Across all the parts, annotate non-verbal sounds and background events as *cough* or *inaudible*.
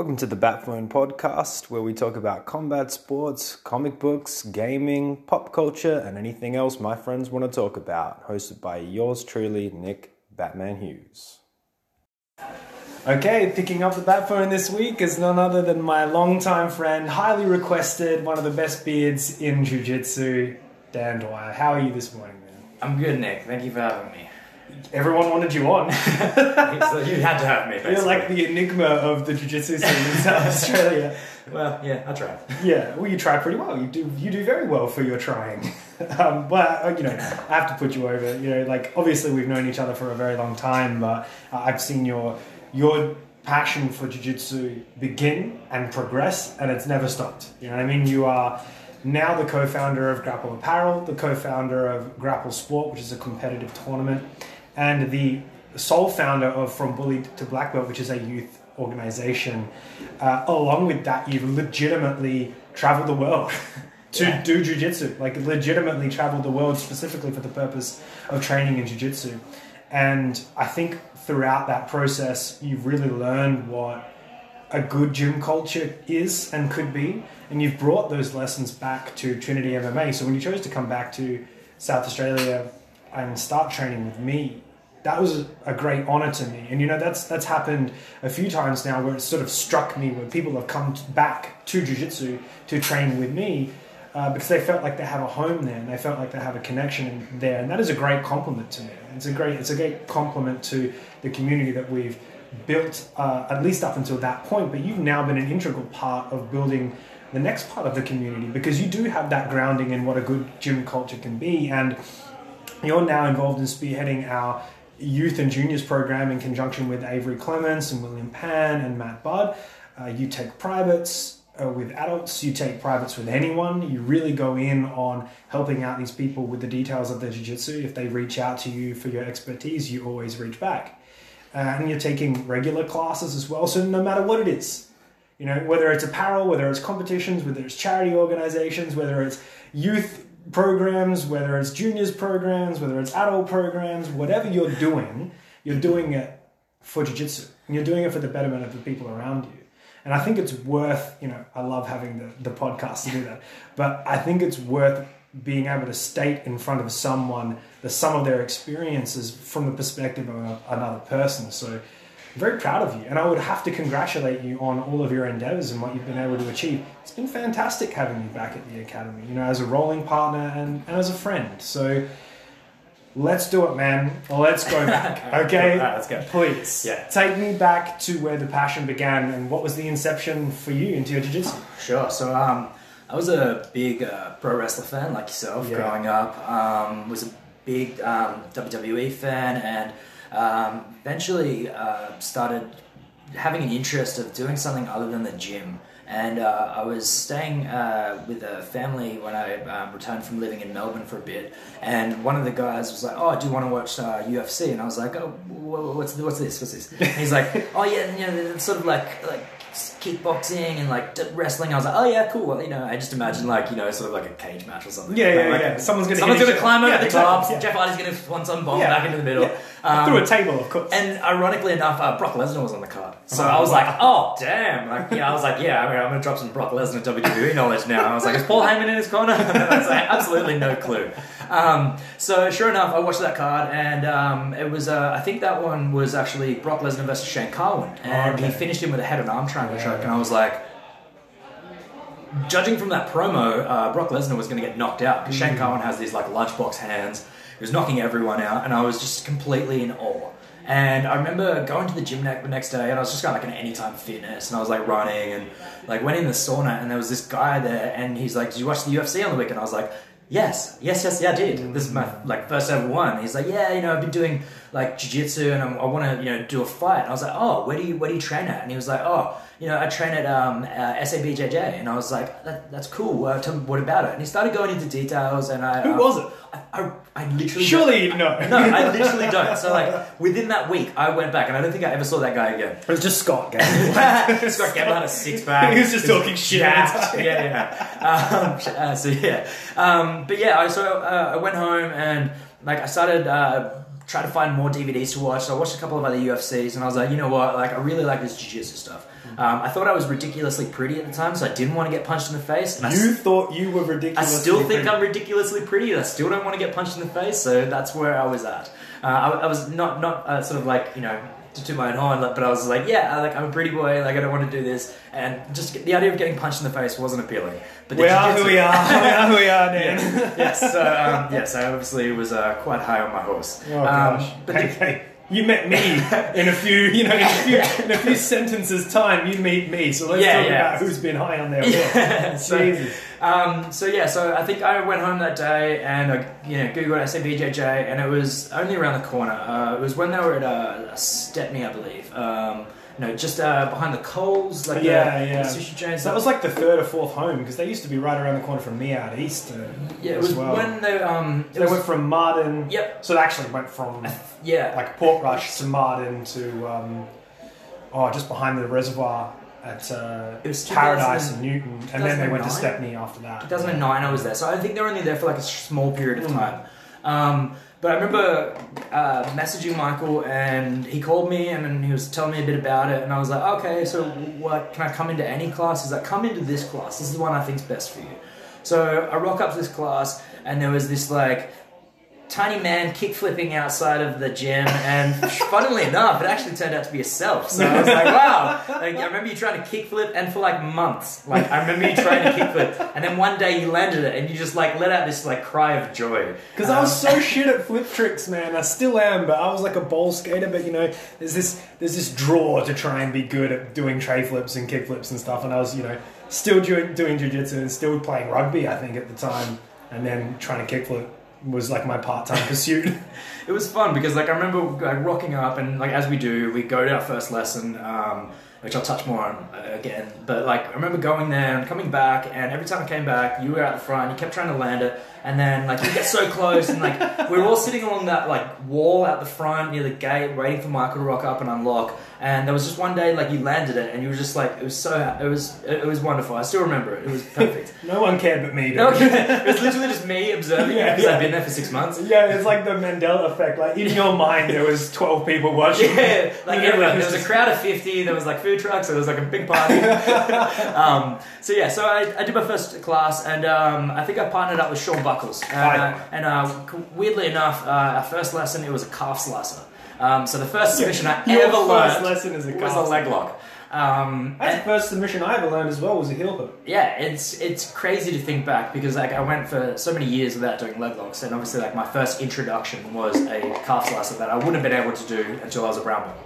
Welcome to the Batphone podcast, where we talk about combat sports, comic books, gaming, pop culture, and anything else my friends want to talk about. Hosted by yours truly, Nick Batman Hughes. Okay, picking up the Batphone this week is none other than my longtime friend, highly requested, one of the best beards in Jiu Jitsu, Dan Dwyer. How are you this morning, man? I'm good, Nick. Thank you for having me. Everyone wanted you on. *laughs* so you had to have me. Basically. You're like the enigma of the Jiu Jitsu scene in South *laughs* Australia. Well, yeah, I tried. Yeah, well, you try pretty well. You do you do very well for your trying. *laughs* Um, but uh, you know, I have to put you over. You know, like obviously we've known each other for a very long time, but uh, I've seen your your passion for jiu-jitsu begin and progress, and it's never stopped. You know what I mean? You are now the co-founder of Grapple Apparel, the co-founder of Grapple Sport, which is a competitive tournament, and the sole founder of From Bully to Black Belt, which is a youth organization. Uh, along with that, you've legitimately traveled the world *laughs* to Yeah. do jujitsu, like legitimately traveled the world specifically for the purpose of training in jujitsu. And I think throughout that process, you've really learned what a good gym culture is and could be. And you've brought those lessons back to Trinity MMA. So when you chose to come back to South Australia and start training with me, that was a great honor to me. And you know, that's that's happened a few times now where it sort of struck me where people have come back to jiu-jitsu to train with me uh, because they felt like they have a home there and they felt like they have a connection there. And that is a great compliment to me. It's a great it's a great compliment to the community that we've built uh, at least up until that point. But you've now been an integral part of building the next part of the community because you do have that grounding in what a good gym culture can be and you're now involved in spearheading our youth and juniors program in conjunction with Avery Clements and William Pan and Matt Budd. Uh, you take privates uh, with adults, you take privates with anyone. You really go in on helping out these people with the details of their jiu jitsu. If they reach out to you for your expertise, you always reach back. Uh, and you're taking regular classes as well. So no matter what it is, you know, whether it's apparel, whether it's competitions, whether it's charity organizations, whether it's youth programs, whether it's juniors programs, whether it's adult programs, whatever you're doing, you're doing it for jiu-jitsu. And you're doing it for the betterment of the people around you. And I think it's worth, you know, I love having the, the podcast to do that, but I think it's worth being able to state in front of someone the sum of their experiences from the perspective of another person. So I'm very proud of you. And I would have to congratulate you on all of your endeavors and what you've been able to achieve. It's been fantastic having you back at the Academy, you know, as a rolling partner and, and as a friend. So let's do it, man. Let's go back. *laughs* Okay? Right, let's go. Please. Yeah. Take me back to where the passion began and what was the inception for you into your jiu-jitsu? Sure. So, um, I was a big uh, pro wrestler fan, like yourself, Yeah. growing up. Um, was a big um, WWE fan, and um, eventually uh, started having an interest of doing something other than the gym. And uh, I was staying uh, with a family when I um, returned from living in Melbourne for a bit, and one of the guys was like, "Oh, do you want to watch uh, UFC?" And I was like, "Oh, wh- what's what's this? What's this?" And *laughs* he's like, "Oh yeah, you know, it's sort of like like kickboxing and like wrestling." I was like, "Oh yeah, cool." Well, you know, I just imagine like you know, sort of like a cage match or something. Yeah, yeah, Like, yeah. Someone's gonna someone's gonna climb over Yeah, the top. exactly, yeah. Jeff Hardy's gonna Swanton Bomb back into the middle. Um, Through a table, of course. and ironically enough, uh, Brock Lesnar was on the card. So Oh, I was wow. like, oh, damn. Like, yeah, I was like, yeah, I mean, I'm going to drop some Brock Lesnar WWE knowledge now. And I was like, is Paul Heyman in his corner? *laughs* I was like, absolutely no clue. Um, so sure enough, I watched that card and um, it was, uh, I think that one was actually Brock Lesnar versus Shane Carwin. And okay. he finished him with a head and arm triangle Yeah. choke. And I was like, judging from that promo, uh, Brock Lesnar was going to get knocked out because Mm. Shane Carwin has these like lunchbox hands. He was knocking everyone out, and I was just completely in awe. And I remember going to the gym the next day, and I was just going like an anytime fitness, and I was like running, and like went in the sauna, and there was this guy there, and he's like, "Did you watch the UFC on the weekend?" I was like. Yes, yes, yes, yeah, I did. This is my like first ever one. He's like, yeah, you know, I've been doing like jiu-jitsu and I'm, I want to, you know, do a fight. And I was like, oh, where do you, where do you train at? And he was like, oh, you know, I train at um, uh, SABJJ. And I was like, that, that's cool. Uh, tell me what about it? And he started going into details. And I Who um, was it? I, I, I literally Surely you know. no, I *laughs* literally don't. So like within that week, I went back and I don't think I ever saw that guy again. It was just Scott. Gavin. *laughs* Scott Gamble had a six pack. He was just talking shit all the jacked. *laughs* time. Yeah, yeah. Um, uh, so yeah, um, but yeah. I so uh, I went home and like I started uh, trying to find more DVDs to watch. So I watched a couple of other UFCs and I was like, you know what? Like I really like this jiu-jitsu stuff. Um, I thought I was ridiculously pretty at the time, so I didn't want to get punched in the face. And You s- thought you were ridiculous. I still think I'm ridiculously pretty. and I still don't want to get punched in the face, so that's where I was at. Uh, I, I was not not uh, sort of like you know to toot my own horn, like, but I was like, yeah, I, like I'm a pretty boy. Like I don't want to do this, and just the idea of getting punched in the face wasn't appealing. But the We are who we are. *laughs* we are who we are, Dan. Yeah. yes, so um, yes, I obviously was uh, quite high on my horse. Oh Um, gosh. but hey, the, hey, you met me in a few, you know, in a *laughs* few, in a few sentences time. You meet me, so let's Yeah, talk yeah. about who's been high on their. Yeah, *laughs* so, um, so yeah, so I think I went home that day and I, you know, googled SABJJ, and it was only around the corner. Uh, it was when they were at uh, Stepney, I believe. Um, no, just uh, behind the Coles, like Yeah, the, yeah. the sushi chain. So that was like the third or fourth home because they used to be right around the corner from me out east. Uh, yeah, it as was well. when they um, it they was, went from Martin. Yep. So they actually went from yeah, like Portrush to Martin to um, oh, just behind the reservoir at uh, It was Paradise and Newton, and then they went to Stepney after that. 2009 I was there, so I think they were only there for like a small period of Mm. time. Um, but I remember uh, messaging Michael, and he called me, and then he was telling me a bit about it, and I was like, okay, so what? Can I come into any class? He's like, come into this class. This is the one I think's best for you. So I rock up to this class, and there was this like tiny man kick flipping outside of the gym, and funnily enough, it actually turned out to be yourself. So I was like, *laughs* wow. Like I remember you trying to kick flip, and for like months, like I remember you trying to kick flip, and then one day you landed it, and you just like let out this like cry of joy. Because I was Um, so shit at flip tricks, man. I still am, but I was like a bowl skater. But you know, there's this there's this draw to try and be good at doing tray flips and kick flips and stuff. And I was, you know, still doing doing jujitsu and still playing rugby. I think at the time, and then trying to kick flip was like my part time *laughs* pursuit. it was fun because like I remember like rocking up and like as we do, we go to our first lesson, um, which I'll touch more on uh, again. But like I remember going there and coming back, and every time I came back, you were out the front, you kept trying to land it, and then like you get so close, and like we were all sitting along that like wall out the front near the gate, waiting for Michael to rock up and unlock. And there was just one day like you landed it, and you were just like it was so it was it was wonderful. I still remember it. It was perfect. *laughs* no one cared but me. No, *laughs* it was literally just me observing Yeah, it because yeah. I've been there for six months. Yeah, it's like the Mandela effect. Like in your mind, there was twelve people watching. Yeah, like *laughs* everyone. There was was a crowd of fifty. There was like food trucks. So there was like a big party. um, so yeah, so I, I did my first class, and um, I think I partnered up with Sean Buckles. Uh, and uh, weirdly enough, uh, our first lesson it was a calf slicer. Um, so the first submission I Your ever first learned lesson is a was a calf leg lock. Um, That's and- the first submission I ever learned as well. Was a heel hook. yeah, it's it's crazy to think back because like I went for so many years without doing leg locks, and obviously like my first introduction was a calf slicer that I wouldn't have been able to do until I was a brown belt.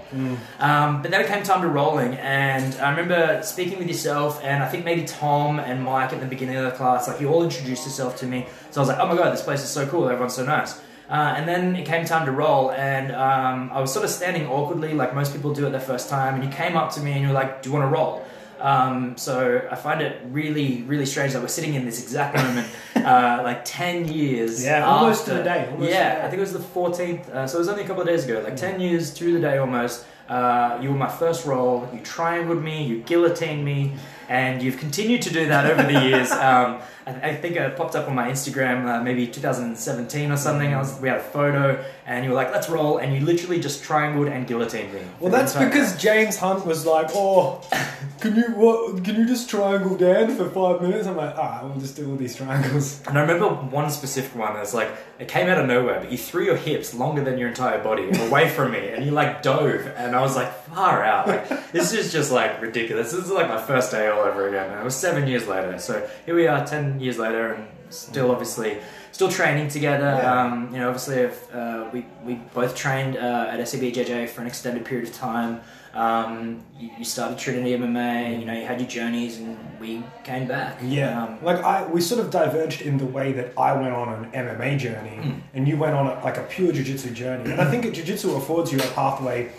Um, but then it came time to rolling, and I remember speaking with yourself, and I think maybe Tom and Mike at the beginning of the class, like you all introduced yourself to me. So I was like, oh my god, this place is so cool, everyone's so nice. Uh, and then it came time to roll, and um, I was sort of standing awkwardly, like most people do at their first time. And you came up to me and you're like, "Do you want to roll?" Um, so I find it really, really strange that we're sitting in this exact *laughs* moment, uh, like ten years. Yeah, almost to the day, yeah. I think it was the fourteenth. Uh, so it was only a couple of days ago, like ten years to the day almost. Uh, you were my first roll. You triangled me. You guillotined me, and you've continued to do that over the years. *laughs* Um, I, I think it popped up on my Instagram, uh, maybe 2017 or something. I was, we had a photo, and you were like, "Let's roll," and you literally just triangled and guillotined me. Well, that's because time. James Hunt was like, "Oh, can you what? Can you just triangle Dan for five minutes?" I'm like, "Ah, we'll just do all these triangles." And I remember one specific one that's like, it came out of nowhere, but you threw your hips longer than your entire body away *laughs* from me, and you like dove, and I was like, far out. Like, this is just like ridiculous. This is like my first day all over again, and it was seven years later. So here we are, ten years later, and still obviously. Still training together. Yeah. Um, you know, obviously, if, uh, we we both trained uh, at SABJJ for an extended period of time. Um, you, you started Trinity MMA. You know, you had your journeys, and we came back. Yeah, Um, like I, we sort of diverged in the way that I went on an MMA journey, Mm. and you went on a, like a pure jiu-jitsu journey. And I think jiu-jitsu affords you a pathway,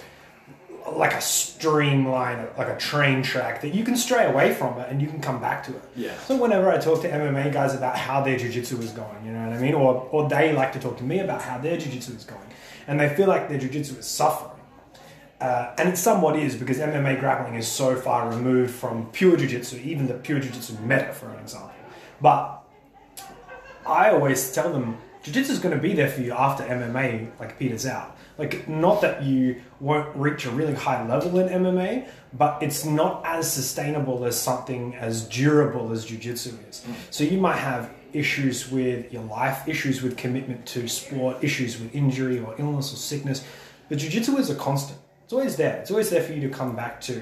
like a streamline, like a train track that you can stray away from it and you can come back to it. yeah. So whenever I talk to MMA guys about how their jiu-jitsu is going, you know what I mean, or or they like to talk to me about how their jiu-jitsu is going, and they feel like their jiu-jitsu is suffering. Uh, and it somewhat is because MMA grappling is so far removed from pure jiu-jitsu, even the pure jiu-jitsu meta, for an example. But I always tell them jiu-jitsu is going to be there for you after MMA like peters out. Like not that you won't reach a really high level in MMA, but it's not as sustainable as something as durable as jiu-jitsu is. So you might have issues with your life, issues with commitment to sport, issues with injury or illness or sickness. But jiu-jitsu is a constant. It's always there. It's always there for you to come back to,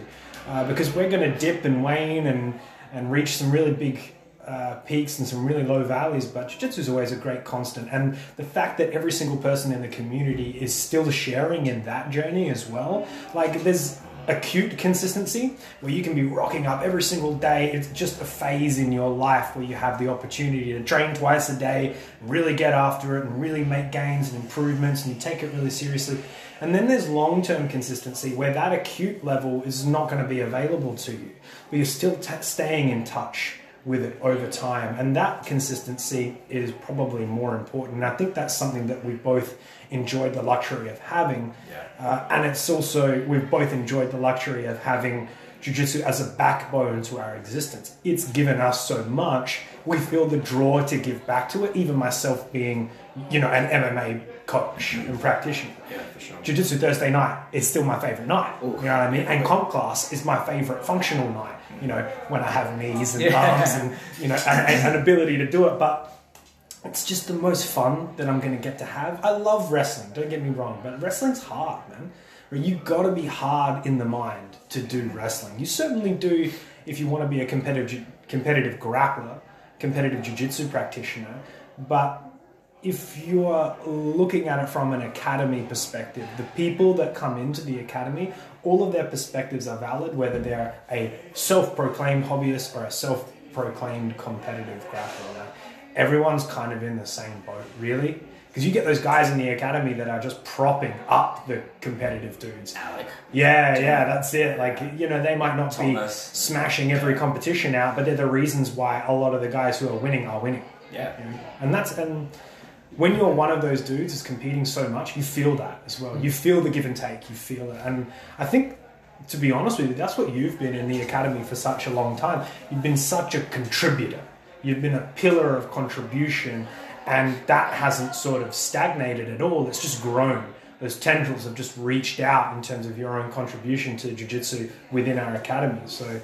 uh, because we're going to dip and wane and and reach some really big uh, peaks and some really low valleys. But jiu-jitsu is always a great constant, and the fact that every single person in the community is still sharing in that journey as well. Like there's acute consistency where you can be rocking up every single day. It's just a phase in your life where you have the opportunity to train twice a day, really get after it, and really make gains and improvements, and you take it really seriously. And then there's long term consistency where that acute level is not going to be available to you, but you're still t- staying in touch with it over time. And that consistency is probably more important. And I think that's something that we both enjoyed the luxury of having. Yeah. Uh, and it's also, we've both enjoyed the luxury of having jiu-jitsu as a backbone to our existence. It's given us so much. We feel the draw to give back to it, even myself being, you know, an MMA coach and practitioner. Yeah, for sure. Jiu-Jitsu Thursday night is still my favorite night. Ooh. You know what I mean? And comp class is my favorite functional night. You know, when I have knees and Yeah. arms and you know and, an ability to do it. But it's just the most fun that I'm going to get to have. I love wrestling. Don't get me wrong, but wrestling's hard, man. You got to be hard in the mind to do wrestling. You certainly do if you want to be a competitive competitive grappler, competitive jiu-jitsu practitioner, but if you're looking at it from an academy perspective, the people that come into the academy, all of their perspectives are valid, whether they're a self proclaimed hobbyist or a self proclaimed competitive grappler. Everyone's kind of in the same boat, really. Because you get those guys in the academy that are just propping up the competitive dudes. Alec. Yeah, yeah, that's it. Like, you know, they might not Thomas. be smashing every competition out, but they're the reasons why a lot of the guys who are winning are winning. Yeah. You know? And that's and when you're one of those dudes is competing so much, you feel that as well. You feel the give and take. You feel it, and I think. To be honest with you, that's what you've been in the academy for such a long time. You've been such a contributor. You've been a pillar of contribution, and that hasn't sort of stagnated at all. It's just grown. Those tendrils have just reached out in terms of your own contribution to jiu-jitsu within our academy. So,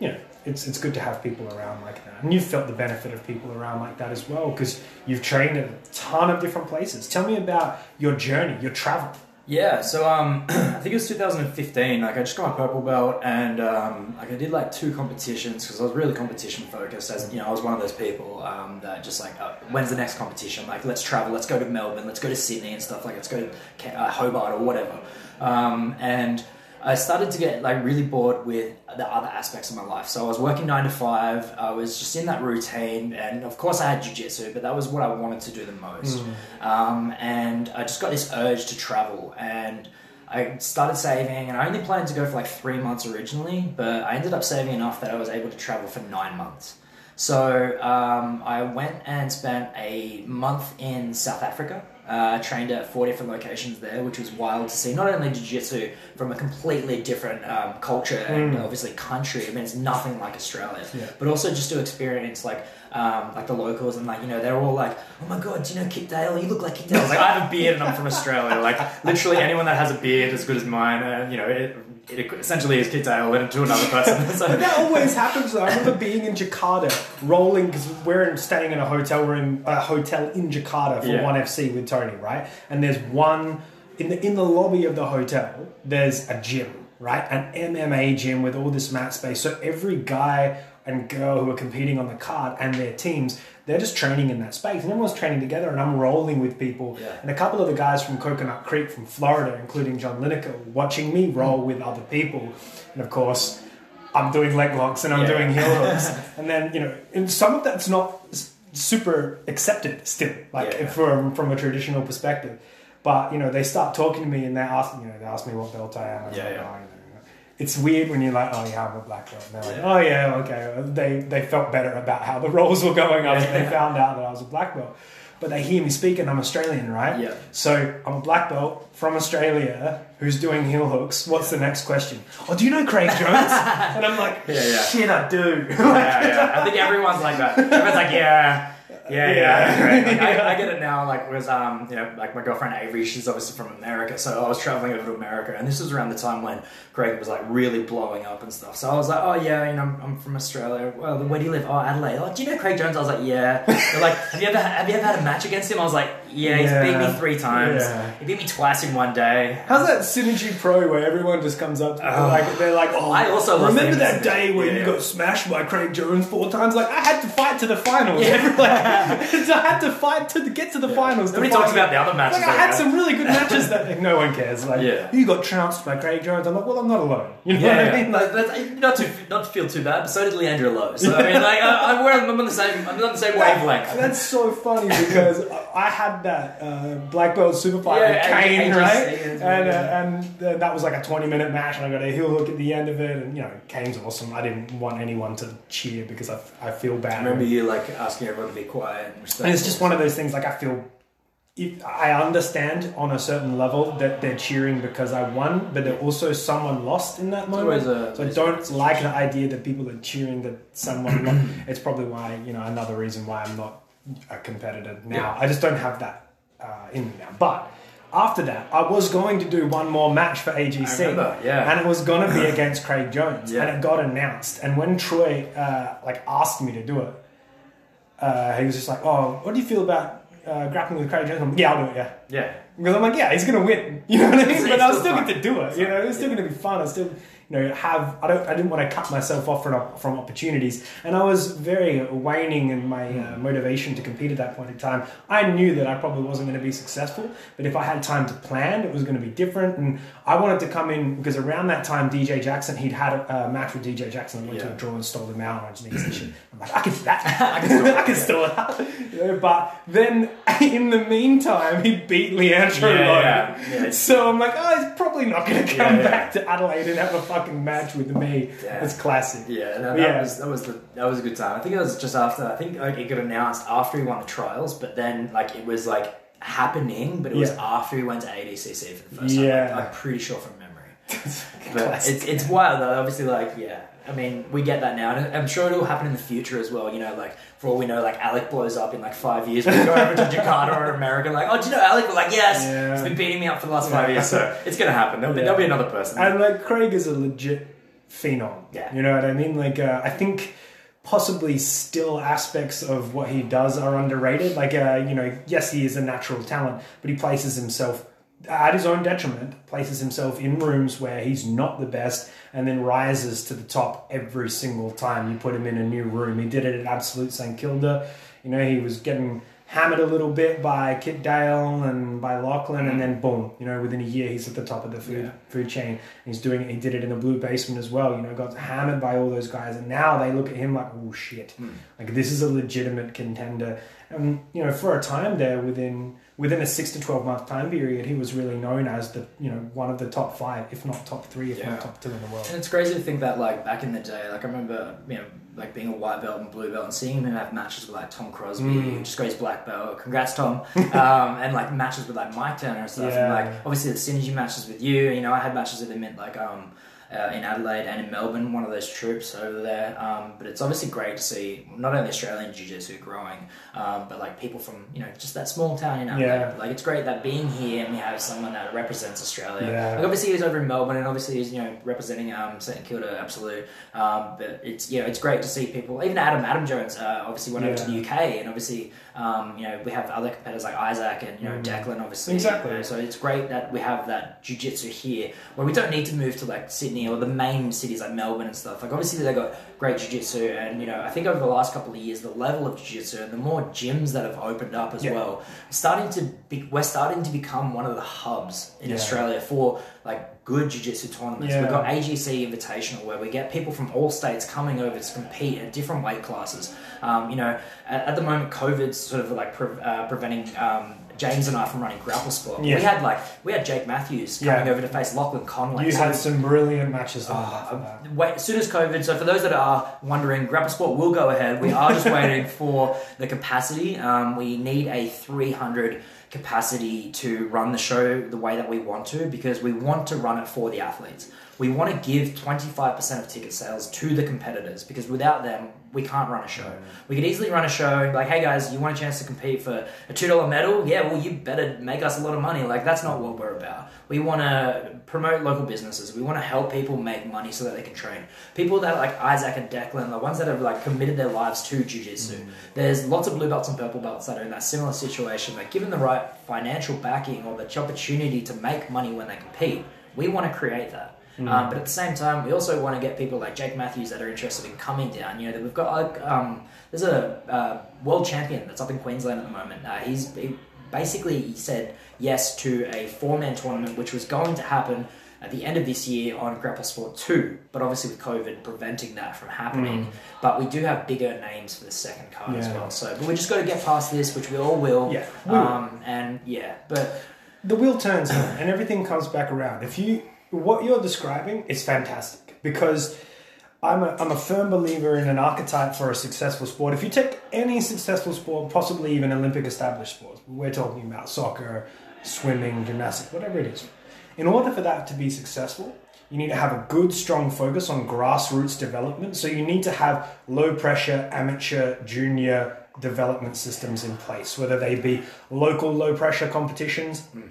you know, it's, it's good to have people around like that. And you've felt the benefit of people around like that as well because you've trained at a ton of different places. Tell me about your journey, your travel. Yeah, so um, *clears throat* I think it was 2015. Like I just got my purple belt, and um, like I did like two competitions because I was really competition focused. As you know, I was one of those people um, that just like, uh, when's the next competition? Like, let's travel, let's go to Melbourne, let's go to Sydney and stuff. Like, let's go to uh, Hobart or whatever. Um, and I started to get like really bored with the other aspects of my life. So I was working nine to five. I was just in that routine, and of course I had jujitsu, but that was what I wanted to do the most. Um, and I just got this urge to travel, and I started saving, and I only planned to go for like three months originally, but I ended up saving enough that I was able to travel for nine months. So um, I went and spent a month in South Africa. Uh, trained at four different locations there, which was wild to see. Not only jiu-jitsu from a completely different um, culture and obviously country. I mean, it's nothing like Australia. Yeah. But also just to experience like um, like the locals and like you know they're all like, oh my god, do you know Kit Dale? You look like Kit Dale. I like, I have a beard and I'm from Australia. Like literally anyone that has a beard as good as mine, uh, you know, it, it essentially is Kit Dale and to another *laughs* person. so, But that always happens. Though. I remember being in Jakarta, rolling because we're staying in a hotel we're in a hotel in Jakarta for Yeah. one FC with Tony, right? And there's one in the in the lobby of the hotel. There's a gym, right? An MMA gym with all this mat space. So every guy and girl who are competing on the card and their teams, they're just training in that space. And everyone's training together, and I'm rolling with people. Yeah. And a couple of the guys from Coconut Creek from Florida, including John Lineker, watching me roll with other people. And of course, I'm doing leg locks and I'm Yeah. doing heel hooks. *laughs* and then, you know, and some of that's not super accepted still, like Yeah. from, from a traditional perspective. But, you know, they start talking to me and they ask, you know, they ask me what belt I am. and Yeah, I'm yeah. like, "Oh, you know." It's weird when you're like, oh yeah, I'm a black belt. And they're like, Yeah. oh yeah, okay. They, they felt better about how the *laughs* roles were going up and they found out that I was a black belt. But they hear me speak and I'm Australian, right? Yeah. So I'm a black belt from Australia who's doing heel hooks. What's the next question? Oh, do you know Craig Jones? *laughs* and I'm like, Yeah, yeah. shit, I do. yeah, yeah. *laughs* I think everyone's like that. Everyone's like, yeah. Yeah, yeah, Yeah. great. Like, I, I *laughs* get it now. Like, was um, you know, like my girlfriend Avery, she's obviously from America, so I was traveling over to America, and this was around the time when Craig was like really blowing up and stuff. So I was like, oh yeah, you know, I'm, I'm from Australia. Well, where do you live? Oh, Adelaide. Do you know Craig Jones? I was like, yeah. They're like, have you ever have you ever had a match against him? I was like, yeah, he's beat me three times. Yeah. He beat me twice in one day. How's that Synergy Pro where everyone just comes up Oh. like they're like, oh, I also oh, remember being that day where Yeah, you got smashed by Craig Jones four times? Like I had to fight to the finals. Yeah. *laughs* like, so *laughs* I had to fight to get to the finals. to Nobody talks about the other matches. Like I had some really good *laughs* matches that no one cares. Like Yeah. you got trounced by Craig Jones. I'm like, well, I'm not alone. You know Yeah, what I mean? like, not to not to feel too bad, but so did Leandro Lo. So I mean, like, I, I'm on the same I'm on the same wavelength. That's so funny because I had that uh, black belt super fight Yeah, with Kane, AJ right? And, uh, and uh, that was like a 20 minute match, and I got a heel hook at the end of it. And you know, Kane's awesome. I didn't want anyone to cheer because I, I feel bad. I remember you like asking everyone to be quiet and respectful. And it's just one of those things. Like I feel, if I understand on a certain level that they're cheering because I won, but they're also someone lost in that moment. a- so I don't like the idea that people are cheering that someone. lost. It's probably why you know another reason why I'm not a competitor now. Yeah. I just don't have that uh, in me now. But after that, I was going to do one more match for AGC. I remember, yeah. And it was going to be *laughs* against Craig Jones, Yeah. and it got announced. And when Troy uh, like asked me to do it, uh, he was just like, "Oh, what do you feel about uh, grappling with Craig Jones?" I'm like, yeah, I'll do it. Yeah, yeah. because I'm like, yeah, he's gonna win. *laughs* You know what I mean? But I'll still still fun. get to do it. You know, it's still Yeah. gonna be fun. I still, know, have. I don't. I didn't want to cut myself off from from opportunities, and I was very waning in my uh, Hmm. motivation to compete at that point in time. I knew that I probably wasn't going to be successful, but if I had time to plan, it was going to be different. And I wanted to come in because around that time, DJ Jackson, he'd had a, a match with DJ Jackson. Went to Yeah. a draw and stole him out. And I just needed some shit. *laughs* I'm like, I can do that. *laughs* I can still- I can still out. *laughs* You know, but then in the meantime, he beat Leandro Yeah, yeah. So I'm like, oh, he's probably not going to come back to Adelaide and have a fucking match with me. Yeah. It's classic. Yeah, that, that Yeah. was that was the that was a good time. I think it was just after. I think like it got announced after he won the trials, but then like it was like happening, but it was after he went to ADCC for the first time. Yeah. Like, I'm pretty sure from memory. *laughs* But it's it's wild though. Obviously, like yeah. I mean, we get that now, and I'm sure it'll happen in the future as well. You know, like for all we know, like Alec blows up in like five years. We go over to *laughs* Jakarta or America, like, oh, do you know Alec? We're like, yes, Yeah. he's been beating me up for the last five Yeah. years, so it's gonna happen. There'll be, there'll be another person. And like Craig is a legit phenom. Yeah. You know what I mean? Like uh, I think possibly still aspects of what he does are underrated. Like uh, you know, yes, he is a natural talent, but he places himself at his own detriment, places himself in rooms where he's not the best, and then rises to the top every single time you put him in a new room. He did it at Absolute St Kilda. You know, he was getting hammered a little bit by Kit Dale and by Lachlan, and then boom, you know, within a year he's at the top of the food Yeah. food chain. He's doing it. He did it in the blue basement as well. You know, got hammered by all those guys, and now they look at him like, oh shit, hmm. like this is a legitimate contender. And you know, for a time there, within within a six to twelve month time period, he was really known as the you know one of the top five, if not top three, if Yeah. not top two in the world. And it's crazy to think that, like, back in the day, like, I remember, you know, like being a white belt and blue belt and seeing him have matches with, like, Tom Crosby, Mm. just got his black belt. Congrats, Tom. *laughs* um, and, like, matches with, like, Mike Turner and stuff. Yeah. And, like, obviously the synergy matches with you. You know, I had matches with him in, like, um, uh, in Adelaide and in Melbourne, one of those trips over there. Um, but it's obviously great to see not only Australian Jiu Jitsu growing, um, but like people from, you know, just that small town in Adelaide. Yeah. Like it's great that being here and we have someone that represents Australia. Yeah. Like obviously he's over in Melbourne and obviously he's, you know, representing um, St Kilda Absolute. Um, but it's, you know, it's great to see people, even Adam, Adam Jones uh, obviously went over to the UK and obviously, um, you know, we have other competitors like Isaac and, you know, Mm. Declan obviously. Exactly. You know, so it's great that we have that jiu-jitsu here where we don't need to move to like Sydney or the main cities like Melbourne and stuff. Like obviously they got great jiu-jitsu and you know, I think over the last couple of years the level of jiu-jitsu and the more gyms that have opened up as Yeah. well, starting to be, we're starting to become one of the hubs in Yeah. Australia for like good jiu-jitsu tournaments. Yeah. We've got AGC Invitational where we get people from all states coming over to compete at different weight classes. Um, you know, at, at the moment COVID's sort of like pre- uh, preventing um, James and I from running grapple sport. Yeah. We had like we had Jake Matthews coming Yeah. over to face Lachlan Conway. You had some brilliant matches lined up for that. wait, as soon as COVID, so for those that are wondering, Grapple Sport will go ahead. We are just *laughs* waiting for the capacity. Um, we need a 300 capacity to run the show the way that we want to because we want to run it for the athletes. We want to give 25% of ticket sales to the competitors because without them, we can't run a show. We could easily run a show like, hey guys, you want a chance to compete for a $2 medal? Yeah, well, you better make us a lot of money. Like, that's not what we're about. We want to promote local businesses. We want to help people make money so that they can train. People that like Isaac and Declan, the ones that have like committed their lives to jiu-jitsu. Mm. There's lots of blue belts and purple belts that are in that similar situation. That given the right financial backing or the opportunity to make money when they compete, we want to create that. Mm. Um, but at the same time, we also want to get people like Jake Matthews that are interested in coming down. You know, that we've got like um, there's a uh, world champion that's up in Queensland at the moment. Uh, he's he basically said yes to a four man tournament which was going to happen at the end of this year on Grapple Sport 2, but obviously with COVID preventing that from happening. Mm. But we do have bigger names for the second card yeah. as well. So, but we just got to get past this, which we all will. Yeah. Um, and yeah, but the wheel turns and everything comes back around. If you what you're describing is fantastic because I'm a, I'm a firm believer in an archetype for a successful sport. If you take any successful sport, possibly even Olympic established sports, we're talking about soccer, swimming, gymnastics, whatever it is. In order for that to be successful, you need to have a good, strong focus on grassroots development. So you need to have low pressure, amateur, junior development systems in place, whether they be local low pressure competitions. Mm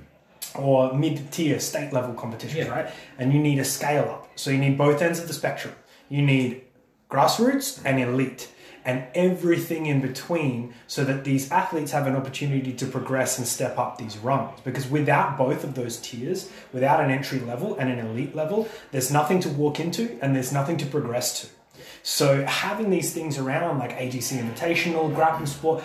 or mid-tier state level competitions, yeah. right? And you need a scale up. So you need both ends of the spectrum. You need grassroots and elite and everything in between so that these athletes have an opportunity to progress and step up these rungs. Because without both of those tiers, without an entry level and an elite level, there's nothing to walk into and there's nothing to progress to. So having these things around like AGC Invitational, grappling sport,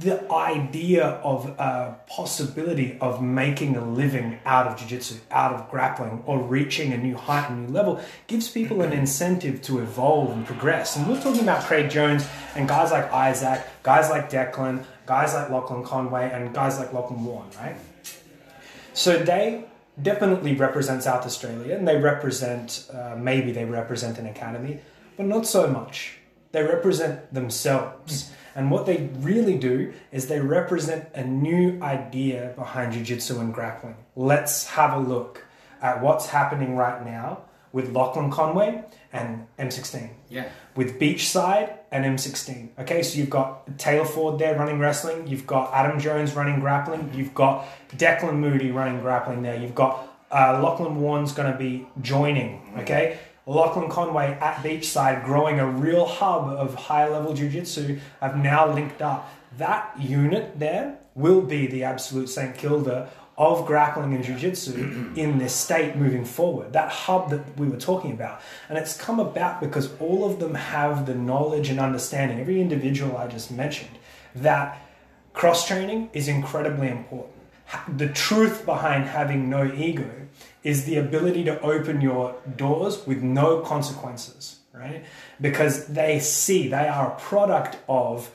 the idea of a possibility of making a living out of jiu-jitsu out of grappling or reaching a new height and new level gives people an incentive to evolve and progress. And we're talking about craig jones and guys like isaac guys like declan guys like lachlan conway and guys like lachlan warren right? So they definitely represent south australia and they represent uh, maybe they represent an academy but not so much. They represent themselves and what they really do is they represent a new idea behind jiu-jitsu and grappling. Let's have a look at what's happening right now with Lachlan Conway and M16. Yeah. With Beachside and M16. Okay, so you've got Taylor Ford there running wrestling. You've got Adam Jones running grappling. You've got Declan Moody running grappling there. You've got uh, Lachlan Warren's going to be joining. Okay, Lachlan Conway at Beachside growing a real hub of high level jiu jitsu have now linked up. That unit there will be the absolute St. Kilda of grappling and jiu-jitsu *clears throat* in this state moving forward that hub that we were talking about and it's come about because all of them have the knowledge and understanding every individual i just mentioned that cross training is incredibly important the truth behind having no ego is the ability to open your doors with no consequences, right? Because they see they are a product of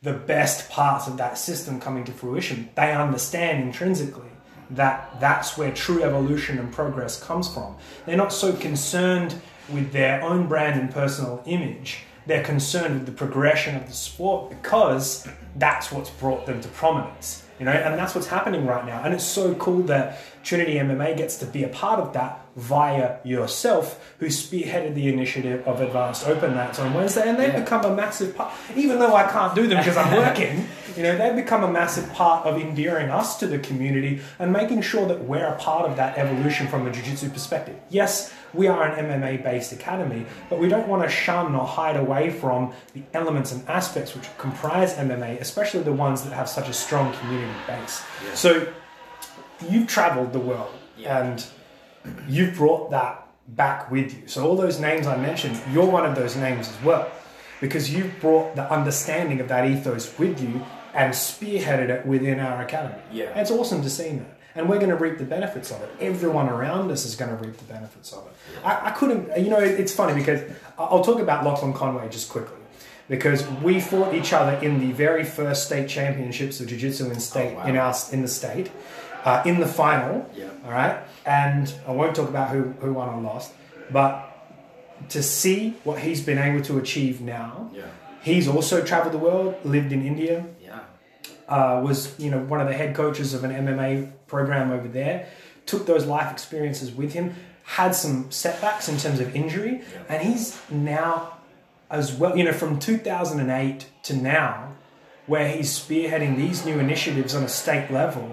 the best parts of that system coming to fruition. They understand intrinsically that that's where true evolution and progress comes from. They're not so concerned with their own brand and personal image. They're concerned with the progression of the sport because that's what's brought them to prominence. You know, and that's what's happening right now. And it's so cool that Trinity MMA gets to be a part of that via yourself, who spearheaded the initiative of Advanced Open Mats on Wednesday, and they've yeah. become a massive part. Even though I can't do them because I'm *laughs* working, you know, they've become a massive part of endearing us to the community and making sure that we're a part of that evolution from a jiu-jitsu perspective. Yes, we are an MMA-based academy, but we don't want to shun or hide away from the elements and aspects which comprise MMA, especially the ones that have such a strong community base. Yeah. So you've traveled the world yeah. and you've brought that back with you. So all those names I mentioned, you're one of those names as well, because you've brought the understanding of that ethos with you and spearheaded it within our academy. Yeah, and it's awesome to see that. And we're going to reap the benefits of it. Everyone around us is going to reap the benefits of it. I, I couldn't, you know, it's funny because I'll talk about Lachlan Conway just quickly because we fought each other in the very first state championships of jiu-jitsu in state oh, wow. in our in the state uh, in the final. Yeah. All right, and I won't talk about who who won or lost, but to see what he's been able to achieve now. Yeah. He's also traveled the world, lived in India. Yeah. Uh, was you know one of the head coaches of an MMA program over there. took those life experiences with him, had some setbacks in terms of injury, Yeah. and he's now as well. You know, from 2008 to now, where he's spearheading these new initiatives on a state level.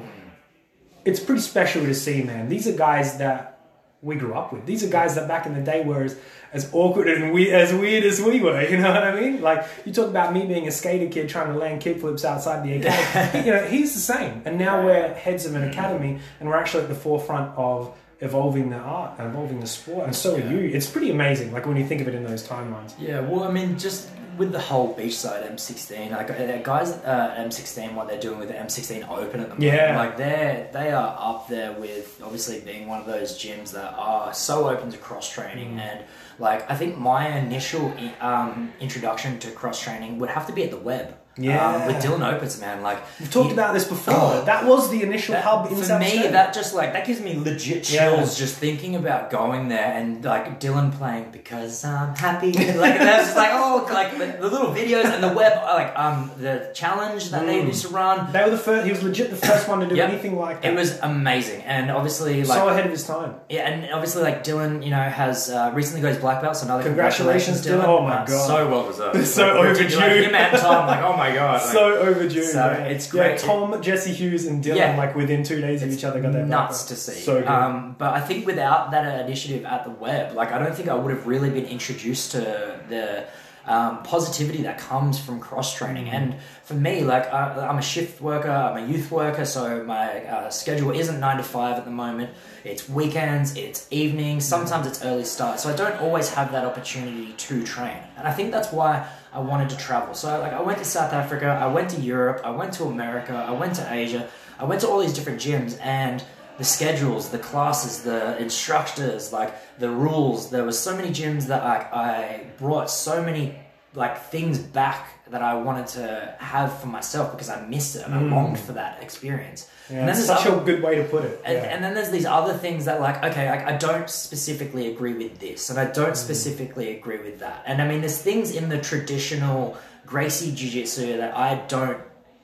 It's pretty special to see, man. These are guys that we grew up with. These are guys that back in the day were as, as awkward and we, as weird as we were. *laughs* You know what I mean? Like you talk about me being a skater kid trying to land kickflips outside the academy. *laughs* you know, he's the same. And now we're heads of an mm-hmm. academy, and we're actually at the forefront of evolving the art and evolving the sport. And so are you. It's pretty amazing. Like when you think of it in those timelines. Yeah, well, I mean, just with the whole beachside M16, like uh, guys at uh, M16, what they're doing with the M16 Open at the moment, Yeah. like they're they are up there with obviously being one of those gyms that are so open to cross training Mm. and like I think my initial um, introduction to cross training would have to be at the web. Yeah. um, with Dylan Opitz, man, like We've talked he- about this before. Oh. that was the initial that- hub in for South me, Australia. that just like that gives me legit chills Yeah. just thinking about going there and like Dylan playing because I'm happy. like that's just like oh, like the, the little videos and the web, like um the challenge that they Mm. used to run. They were the first. He was legit the first one to do Yep. anything like that. It was amazing, and obviously like so ahead of his time. yeah, and obviously like Dylan, you know, has uh, recently got his black belt. So another Congratulations, Dylan. Oh my Uh, God. so well deserved. *laughs* So Like, overdue. Like, him and Tom, like oh my god, like, so overdue. so yeah. it's Yeah. Tom, Jesse Hughes, and Dylan, Yeah. like within two days of each other, got their nuts to see. So good. Um, but I think without that initiative at the web, like I don't think I would have really been introduced to the um, positivity that comes from cross training. Mm. And for me, like I, I'm a shift worker, I'm a youth worker, so my uh, schedule isn't nine to five at the moment. It's weekends, it's evenings, sometimes it's early start. So I don't always have that opportunity to train. And I think that's why I wanted to travel. So like I went to South Africa, I went to Europe, I went to America, I went to Asia, I went to all these different gyms and the schedules, the classes, the instructors, like the rules. There was so many gyms that like I brought so many like things back that I wanted to have for myself because I missed it and I Mm. longed for that experience. Yeah, and then such other- a good way to put it. and, yeah. and then there's these other things that like okay I, I don't specifically agree with this and i don't Mm. specifically agree with that and i mean there's things in the traditional gracie jiu-jitsu that i don't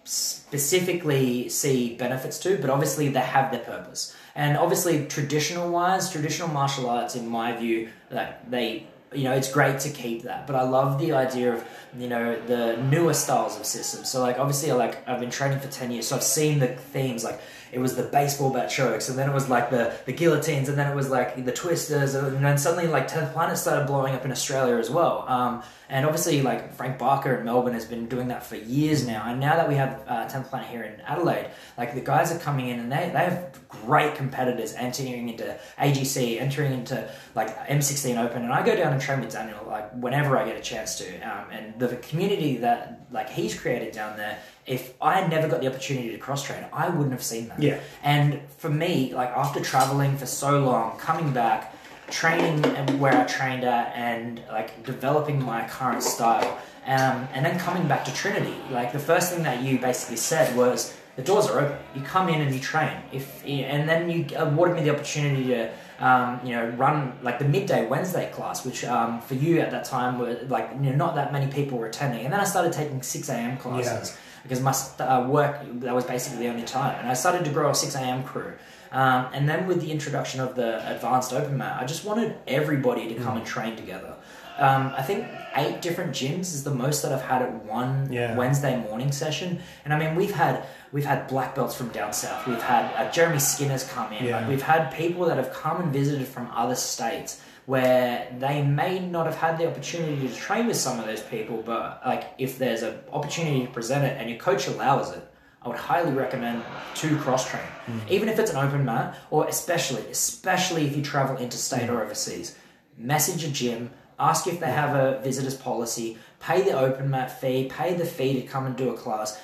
specifically see benefits to but obviously they have their purpose and obviously traditional wise traditional martial arts in my view like they you know it's great to keep that but i love the idea of you know the newer styles of systems. So like obviously like i've been training for 10 years so i've seen the themes like it was the baseball bat chokes and then it was like the, the guillotines and then it was like the twisters and then suddenly like 10th planet started blowing up in australia as well. Um, and obviously like frank barker in melbourne has been doing that for years now and now that we have uh, 10th planet here in adelaide like the guys are coming in and they, they have great competitors entering into agc entering into like m16 open and i go down and train with daniel like whenever i get a chance to um, and the community that like he's created down there if I had never got the opportunity to cross train, I wouldn't have seen that. Yeah. And for me, like after traveling for so long, coming back, training where I trained at, and like developing my current style, um, and then coming back to Trinity, like the first thing that you basically said was the doors are open. You come in and you train. If and then you awarded me the opportunity to. Um, you know, run like the midday Wednesday class, which um, for you at that time were like you know not that many people were attending, and then I started taking six a.m. classes because my uh, work that was basically the only time and i started to grow a 6am crew um, and then with the introduction of the advanced open mat i just wanted everybody to come and train together. Um, i think eight different gyms is the most that i've had at one Yeah. wednesday morning session. And i mean we've had we've had black belts from down south. We've had uh, jeremy skinner's come in. Yeah. like, we've had people that have come and visited from other states where they may not have had the opportunity to train with some of those people, but like if there's an opportunity to present it and your coach allows it, I would highly recommend to cross train, hmm. even if it's an open mat, or especially especially if you travel interstate or hmm. overseas. Message a gym, ask if they hmm. have a visitors policy, pay the open mat fee, pay the fee to come and do a class.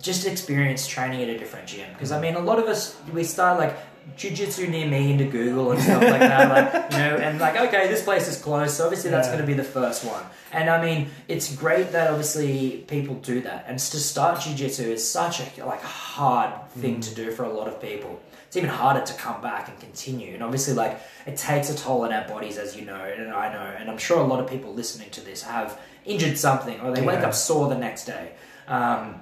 Just experience training at a different gym because I mean a lot of us we start like jujitsu near me into Google and stuff like that, like you know, and like okay, this place is closed, so obviously that's Yeah. going to be the first one. And I mean, it's great that obviously people do that, and to start jujitsu is such a like hard thing to do for a lot of people. It's even harder to come back and continue, and obviously, like it takes a toll on our bodies, as you know, and I know, and I'm sure a lot of people listening to this have injured something, or they wake up sore the next day. Um,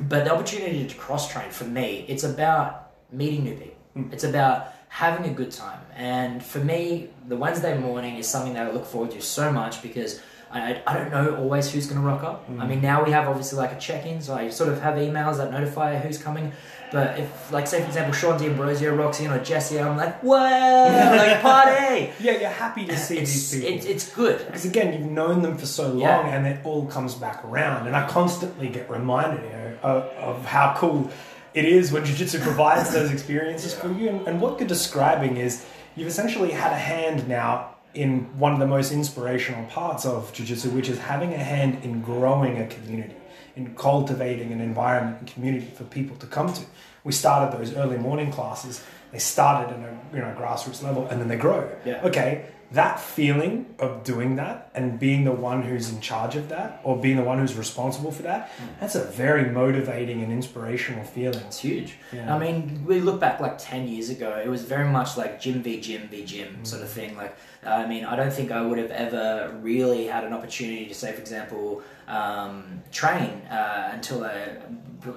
but the opportunity to cross train for me, it's about meeting new people. Mm. It's about having a good time. And for me, the Wednesday morning is something that I look forward to so much because I, I don't know always who's going to rock up. I mm. mean, now we have obviously like a check-in, so I sort of have emails that notify who's coming. But if, like, say for example, Sean D'Ambrosio rocks in or Jesse, I'm like, well, *laughs* like party. Yeah, you're happy to see It's, these people. it, it's good. Because again, you've known them for so long, Yeah. and it all comes back around. And I constantly get reminded you know, of, of how cool it is when jiu-jitsu provides those experiences for you. And, and what you're describing is you've essentially had a hand now in one of the most inspirational parts of jiu-jitsu, which is having a hand in growing a community, in cultivating an environment and community for people to come to. We started those early morning classes. They started at a you know grassroots level, and then they grow. Yeah. Okay, that feeling of doing that and being the one who's in charge of that, or being the one who's responsible for that, that's a very motivating and inspirational feeling. It's huge. Yeah. I mean, we look back like 10 years ago, it was very much like gym v gym v gym Mm. sort of thing. Like, I mean, I don't think I would have ever really had an opportunity to say, for example, um, train uh, until I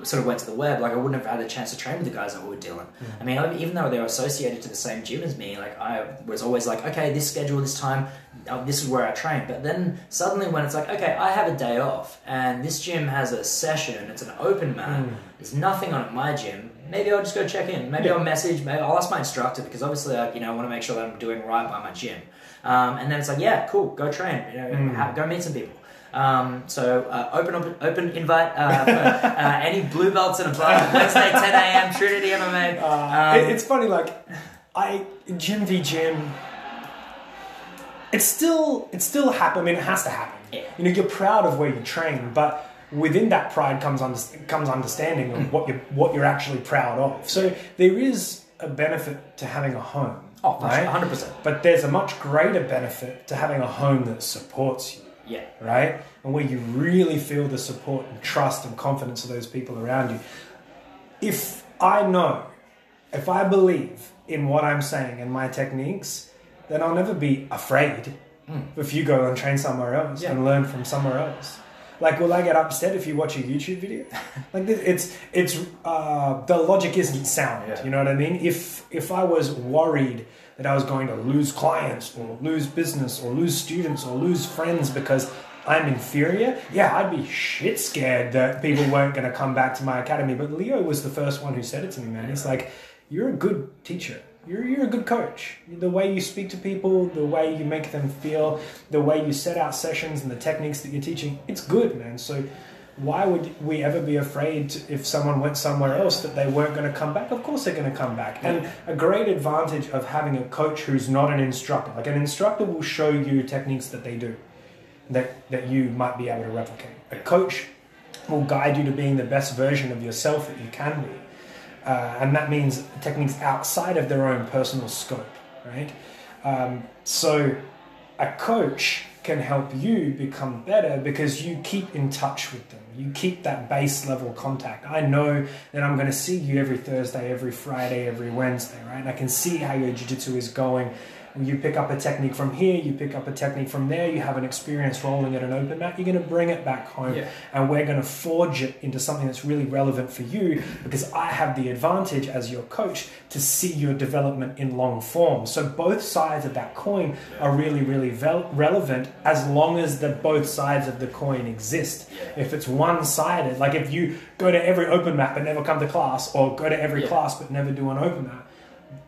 sort of went to the web. Like, I wouldn't have had the chance to train with the guys that we were dealing. Mm. I mean, even though they were associated to the same gym as me, like, I was always like, okay, this schedule, this time, uh, this is where I train. But then suddenly when it's like, okay, I have a day off and this gym has a session, it's an open mat, Mm. there's nothing on at my gym. Maybe I'll just go check in. Maybe Yeah. I'll message. Maybe I'll ask my instructor because obviously, like, you know, I want to make sure that I'm doing right by my gym. Um, and then it's like, yeah, cool, go train. You know, Mm. have, go meet some people. Um, so uh, open op- open invite uh, for uh, any blue belts and above. Wednesday, 10 a.m. Trinity MMA. Uh, Um, it- it's funny, like I gym v gym. It's still it's still happen. I mean, it has to happen. Yeah. You know, you're proud of where you train, but within that pride comes under, comes understanding Hmm. of what you what you're actually proud of. So there is a benefit to having a home. Oh, right? 100 percent. But there's a much greater benefit to having a home that supports you Yeah, right? And where you really feel the support and trust and confidence of those people around you. If I know, if I believe in what I'm saying and my techniques, then I'll never be afraid hmm. if you go and train somewhere else Yeah. and learn from somewhere else. Like, will I get upset if you watch a YouTube video? *laughs* like, it's it's uh, the logic isn't sound. Yeah. You know what I mean? If if I was worried that I was going to lose clients or lose business or lose students or lose friends because I'm inferior, yeah, I'd be shit scared that people *laughs* weren't going to come back to my academy. But Leo was the first one who said it to me, man. He's like, "You're a good teacher." You're, you're a good coach. The way you speak to people, the way you make them feel, the way you set out sessions and the techniques that you're teaching, it's good, man. So why would we ever be afraid if someone went somewhere else that they weren't going to come back? Of course they're going to come back. And a great advantage of having a coach who's not an instructor, like an instructor will show you techniques that they do that, that you might be able to replicate. A coach will guide you to being the best version of yourself that you can be. Uh, and that means techniques outside of their own personal scope, right? Um, so a coach can help you become better because you keep in touch with them. You keep that base level contact. I know that I'm going to see you every Thursday, every Friday, every Wednesday, right? And I can see how your jiu-jitsu is going. You pick up a technique from here, you pick up a technique from there, you have an experience rolling at an open mat, you're going to bring it back home Yeah. and we're going to forge it into something that's really relevant for you because I have the advantage as your coach to see your development in long form. So both sides of that coin are really, really vel- relevant as long as the both sides of the coin exist. Yeah. If it's one-sided, like if you go to every open mat but never come to class, or go to every Yeah. class but never do an open mat,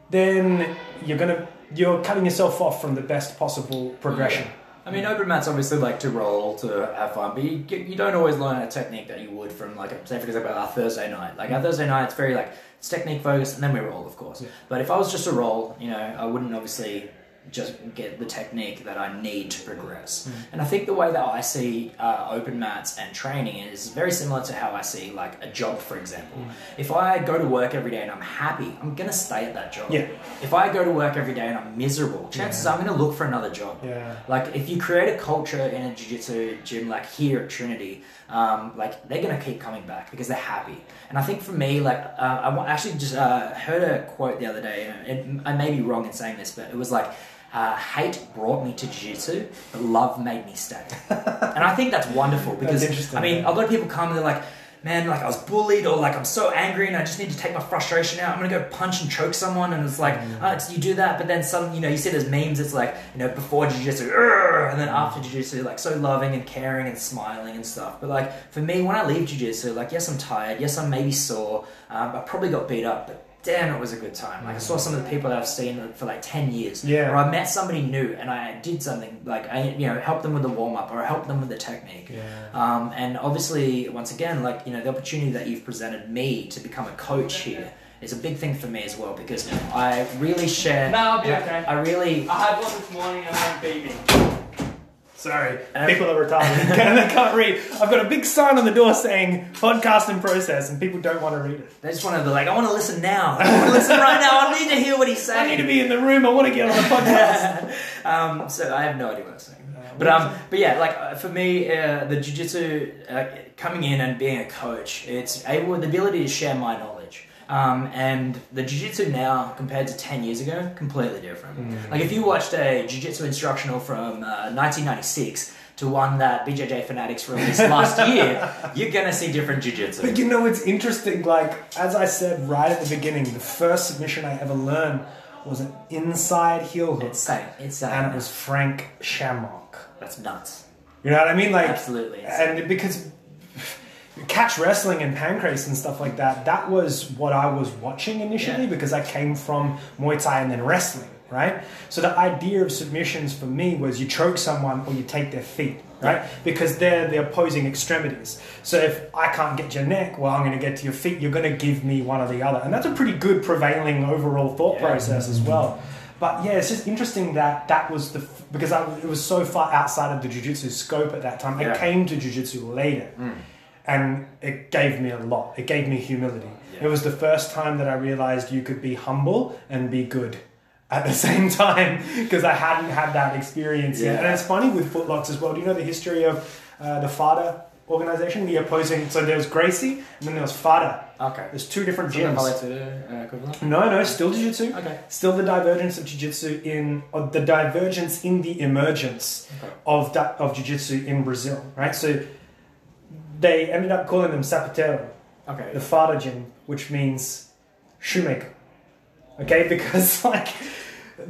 then you're gonna you're cutting yourself off from the best possible progression. I mean, open mats obviously like to roll to have fun, but you, you don't always learn a technique that you would from like say for example our Thursday night. Like our mm. Thursday night, it's very like it's technique focused, and then we roll, of course. Yeah. But if I was just a roll, you know, I wouldn't obviously just get the technique that I need to progress. And I think the way that I see uh, open mats and training is very similar to how I see like a job, for example. If I go to work every day and I'm happy, I'm gonna stay at that job. Yeah. If I go to work every day and I'm miserable, chances Yeah. are I'm gonna look for another job. Yeah. Like if you create a culture in a jiu-jitsu gym like here at Trinity, um, like they're gonna keep coming back because they're happy. And I think for me, like uh, I actually just uh, heard a quote the other day, and it, I may be wrong in saying this, but it was like. Uh, hate brought me to jiu-jitsu, but love made me stay. *laughs* and I think that's wonderful because interesting, I mean, yeah. a lot of people come and they're like, man, like I was bullied or like I'm so angry and I just need to take my frustration out. I'm gonna go punch and choke someone, and it's like, Mm. oh, you do that, but then some, you know, you see those memes. It's like, you know, before jujitsu, and then after jujitsu, like so loving and caring and smiling and stuff. But like for me, when I leave jujitsu, like yes, I'm tired. Yes, I'm maybe sore. Um, I probably got beat up, but. Damn, it was a good time. Like I saw some of the people that I've seen for like ten years. Yeah. Or I met somebody new and I did something like I, you know, helped them with the warm up or I helped them with the technique. Yeah. Um, and obviously, once again, like you know, the opportunity that you've presented me to become a coach here is a big thing for me as well because I really share. No, I'll be I- okay. I really. I had one this morning and I'm beaming. Sorry, Um, people are retarded. they can't read. I've got a big sign on the door saying podcast in process, and people don't want to read it. They just want to be like, I want to listen now. I want to listen right now. I need to hear what he's saying. *laughs* I need to be in the room. I want to get on the podcast. *laughs* um, so I have no idea what I'm saying. But um, but yeah, like uh, for me, uh, the jujitsu uh, coming in and being a coach, it's able the ability to share my knowledge. Um, and the jiu-jitsu now compared to 10 years ago completely different like if you watched a jiu-jitsu instructional from uh, 1996 to one that bjj fanatics released last *laughs* year you're gonna see different jiu-jitsu But you know, it's interesting. Like as I said right at the beginning, the first submission I ever learned was an inside heel hook, it's same it's same and it was Frank Shamrock. that's nuts You know what I mean? Like Absolutely. and because catch wrestling and pancrase and stuff like that, that was what I was watching initially Yeah. because I came from Muay Thai and then wrestling, right? So the idea of submissions for me was you choke someone or you take their feet, right? Because they're the opposing extremities. So if I can't get your neck, well, I'm going to get to your feet. You're going to give me one or the other, and that's a pretty good prevailing overall thought Yeah. process as well. But yeah, it's just interesting that that was the f- because I, it was so far outside of the jujitsu scope at that time. I came to jujitsu later, mm. And it gave me a lot. It gave me humility. Yeah. It was the first time that I realized you could be humble and be good at the *laughs* same time because I hadn't had that experience yet. And it's funny with footlocks as well. Do you know the history of uh, the Fadda organization, the opposing? So there was Gracie and then there was Fadda. okay There's two different that gyms. Uh, No, no, still jiu-jitsu. okay Still the divergence of jiu-jitsu in or the divergence in the emergence Okay. of of jiu-jitsu in Brazil, right? So they ended up calling them sapateiro, okay the Fadda gym, which means shoemaker. Okay, *laughs* because like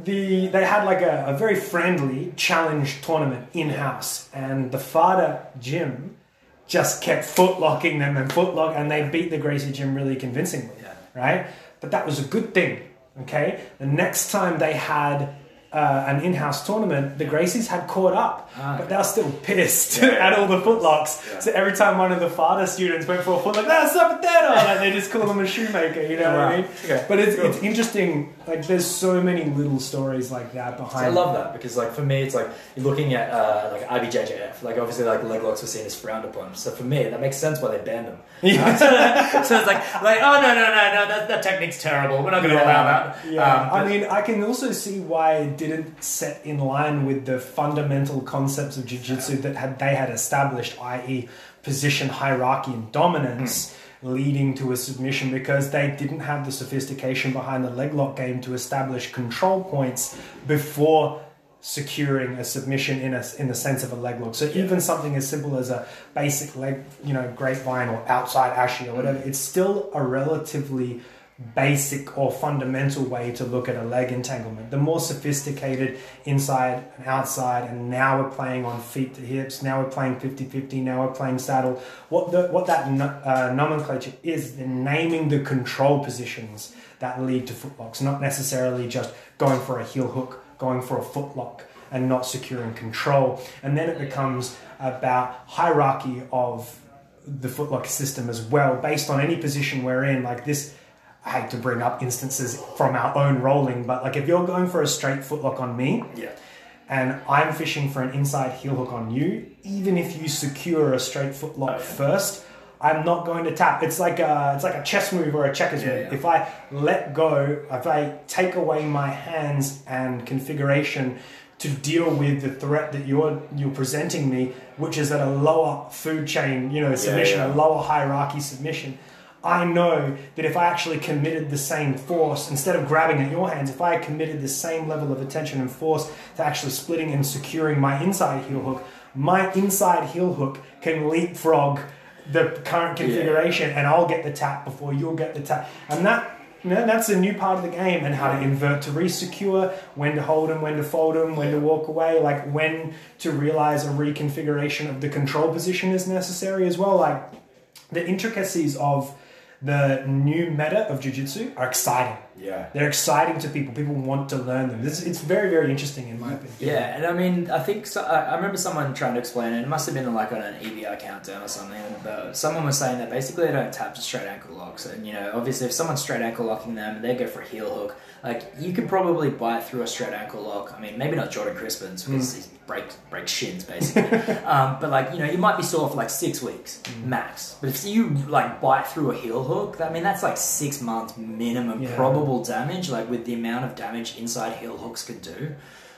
the they had like a, a very friendly challenge tournament in house, and the Fadda gym just kept footlocking them and footlock, and they beat the Gracie gym really convincingly yeah right? But that was a good thing, okay? The next time they had uh, an in-house tournament, the Gracies had caught up, Ah, but they were still pissed Yeah, *laughs* at all the footlocks. Yeah. So every time one of the father students went for a footlock, that's Zapatero, like they just call them a shoemaker, you know what I mean? okay But it's, Cool. it's interesting, like there's so many little stories like that behind I love that because, like, for me, it's like you're looking at uh, like IBJJF. Like, obviously, like leg locks were seen as frowned upon. So for me, that makes sense why they banned them. *laughs* Yeah. *laughs* so it's like, like, oh no, no, no, no, that, that technique's terrible. We're not going to allow that. Yeah, Um, I mean, I can also see why didn't set in line with the fundamental concepts of jiu-jitsu that had they had established, i.e., position hierarchy and dominance, leading to a submission because they didn't have the sophistication behind the leg lock game to establish control points before securing a submission in a in the sense of a leg lock. So even something as simple as a basic leg, you know, grapevine or outside ashi or whatever, it's still a relatively basic or fundamental way to look at a leg entanglement. The more sophisticated inside and outside, and now we're playing on feet to hips, now we're playing 50 50, now we're playing saddle. What, the, what that uh, nomenclature is, naming the control positions that lead to footlocks, not necessarily just going for a heel hook, going for a footlock. And not securing control, and then it becomes about hierarchy of the footlock system as well, based on any position we're in. Like this, I hate to bring up instances from our own rolling, but like if you're going for a straight footlock on me yeah, and I'm fishing for an inside heel hook on you, even if you secure a straight footlock Oh, yeah. first, I'm not going to tap. It's like a it's like a chess move or a checkers Yeah, move. yeah. If I let go, if I take away my hands and configuration to deal with the threat that you're you're presenting me, which is at a lower food chain, you know, submission, yeah. a lower hierarchy submission. I know that if I actually committed the same force, instead of grabbing at your hands, if I committed the same level of attention and force to actually splitting and securing my inside heel hook, my inside heel hook can leapfrog the current Yeah. configuration, and I'll get the tap before you'll get the tap, and that. you know, that's a new part of the game, and how to invert to resecure, when to hold them, when to fold them, when to walk away, like when to realize a reconfiguration of the control position is necessary as well. Like the intricacies of the new meta of jiu-jitsu are exciting. Yeah. They're exciting to people. People want to learn them. This, it's very, very interesting in my opinion. Yeah, and I mean, I think so, I, I remember someone trying to explain it. It must have been like on an EBR countdown or something. But someone was saying that basically they don't tap to straight ankle locks, and you know, obviously, if someone's straight ankle locking them, they go for a heel hook. Like you could probably bite through a straight ankle lock. I mean, maybe not Jordan Crispin's because he breaks breaks shins basically. *laughs* um, but like you know, you might be sore for like six weeks max. But if you like bite through a heel hook, I mean, that's like six months minimum Yeah. Probable damage. Like with the amount of damage inside heel hooks could do.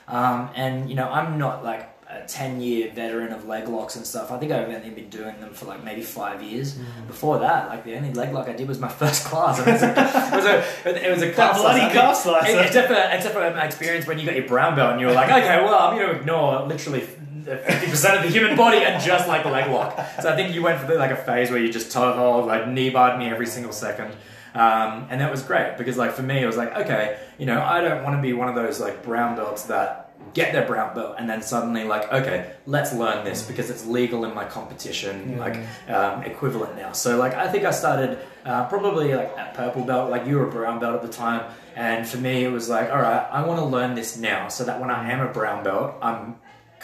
Um, and you know, I'm not like a 10 year veteran of leg locks and stuff. I think I've only been doing them for like maybe five years. Mm. Before that, like the only leg lock I did was my *laughs* first class. It, was a, it was a, it was a calf bloody slicer. calf slicer. Except for, except for my experience when you got your brown belt and you were like, okay, well, I'm going to ignore literally 50% of the human body and just like the leg lock. So I think you went for like a phase where you just toe hold, like knee barred me every single second. Um, and that was great because like for me, it was like, okay, you know, I don't want to be one of those like brown belts that get their brown belt and then suddenly like, okay, let's learn this because it's legal in my competition, Yeah. like um, equivalent now. So like, I think I started uh, probably like at purple belt, like you were a brown belt at the time. And for me, it was like, all right, I want to learn this now so that when I am a brown belt, I'm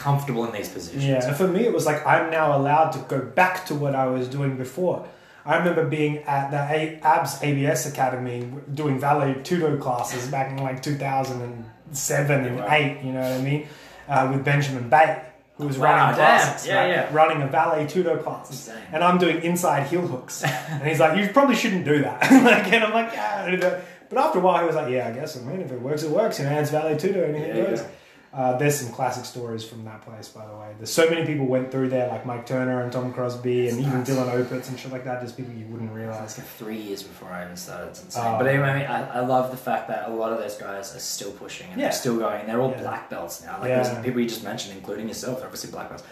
comfortable in these positions. Yeah, and for me, it was like I'm now allowed to go back to what I was doing before. I remember being at the A- ABS ABS Academy doing vale tudo classes back in like 2007 and Wow. 8, you know what I mean? Uh, with Benjamin Bay, who was Wow, running classes, Yeah, right? yeah. running a vale tudo class. And I'm doing inside heel hooks. *laughs* and he's like, you probably shouldn't do that. *laughs* like, and I'm like, yeah. I don't know." But after a while, he was like, yeah, I guess, I mean, if it works, it works. You know, it's vale tudo, anything Yeah, goes. yeah. Uh, there's some classic stories from that place, by the way. There's so many people went through there, like Mike Turner and Tom Crosby, and even Dylan Opitz and shit like that. Just people you wouldn't It's realize. like three years before I even started. It's insane. Oh. but anyway, I, I, love the fact that a lot of those guys are still pushing and Yeah. they're still going. They're all Yeah. black belts now. Like Yeah. people you just mentioned, including yourself, they're obviously black belts.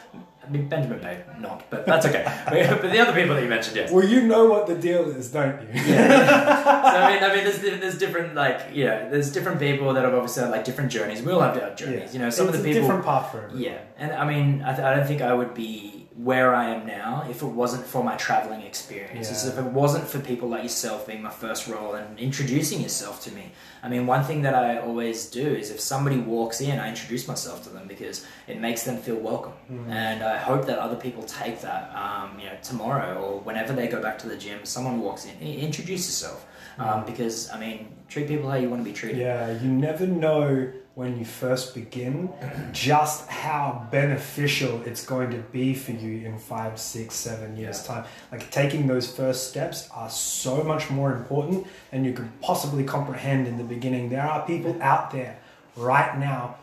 I mean, Benjamin Bay, not, but that's okay. *laughs* but, but the other people that you mentioned, yes. Well, you know what the deal is, don't you? Yeah. *laughs* so I mean, I mean, there's there's different like yeah, there's different people that have obviously had like different journeys. We all have our journeys, you know. Some it's of the a people, different path for everyone. yeah, and I mean, I, th- I don't think I would be where I am now if it wasn't for my traveling experiences. Yeah. If it wasn't for people like yourself being my first role and introducing yourself to me. I mean, one thing that I always do is if somebody walks in, I introduce myself to them because it makes them feel welcome. Mm. And I hope that other people take that, um, you know, tomorrow or whenever they go back to the gym, someone walks in, introduce yourself. Um, because, I mean, treat people how you want to be treated. Yeah, you never know when you first begin just how beneficial it's going to be for you in five, six, seven years' Yeah. time. Like taking those first steps are so much more important than you could possibly comprehend in the beginning. There are people out there right now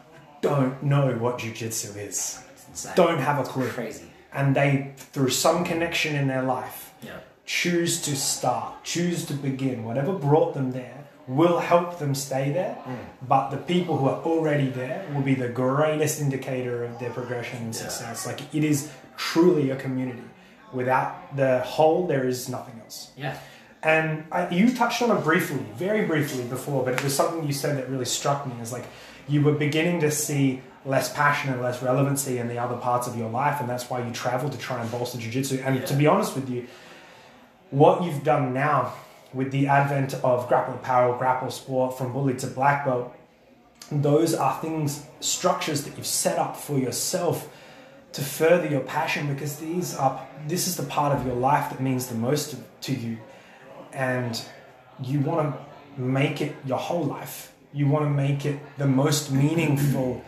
who don't know what jujitsu is, don't have a clue, Crazy. and they, through some connection in their life, Yeah. choose to start, choose to begin, whatever brought them there will help them stay there. Hmm. But the people who are already there will be the greatest indicator of their progression and Yeah. success. Like it is truly a community. Without the whole, there is nothing else. Yeah. And I, you touched on it briefly, very briefly before, but it was something you said that really struck me. Is like you were beginning to see less passion and less relevancy in the other parts of your life, and that's why you traveled to try and bolster jiu-jitsu. And Yeah. to be honest with you, what you've done now with the advent of grapple apparel, grapple sport, from bully to black belt, those are things, structures that you've set up for yourself to further your passion because these are this is the part of your life that means the most to, to you. And you want to make it your whole life. You want to make it the most meaningful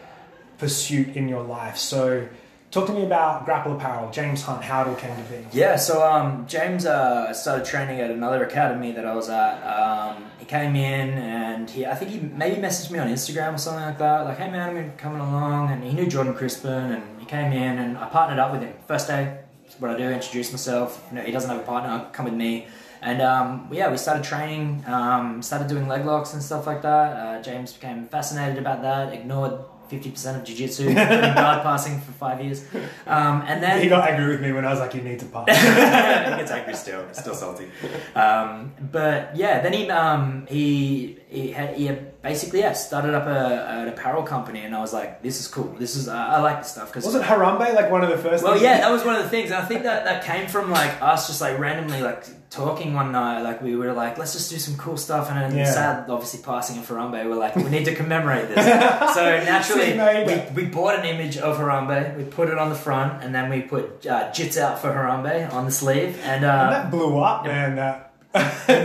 pursuit in your life. So talk to me about grapple apparel james hunt how it all came to be Yeah, so um, James uh, started training at another academy that I was at. Um, he came in and he, I think he maybe messaged me on Instagram or something like that. Like, hey man, I'm coming along, and he knew Jordan Crispin, and he came in and I partnered up with him. First day, what I do, introduce myself. You know, he doesn't have a partner, come with me. And um, yeah, we started training, um, started doing leg locks and stuff like that. Uh, James became fascinated about that, ignored fifty percent of jiu-jitsu, including *laughs* guard passing for five years, um, and then He got angry with me when I was like, "You need to pass." *laughs* he gets angry still, still salty. Um, but yeah, then he um, he he, had, he had basically yeah started up a, an apparel company, and I was like, this is cool. This is uh, I like this stuff because Wasn't Harambe like one of the first? well, things- yeah, that was one of the things, and I think that that came from like us just like randomly like talking one night. Like we were like, let's just do some cool stuff, and then Yeah. sad, obviously passing of Harambe, we're like, we need to commemorate this. *laughs* so naturally, we, we bought an image of Harambe, we put it on the front, and then we put uh, "Jits out for Harambe" on the sleeve, and And uh, that blew up, man. That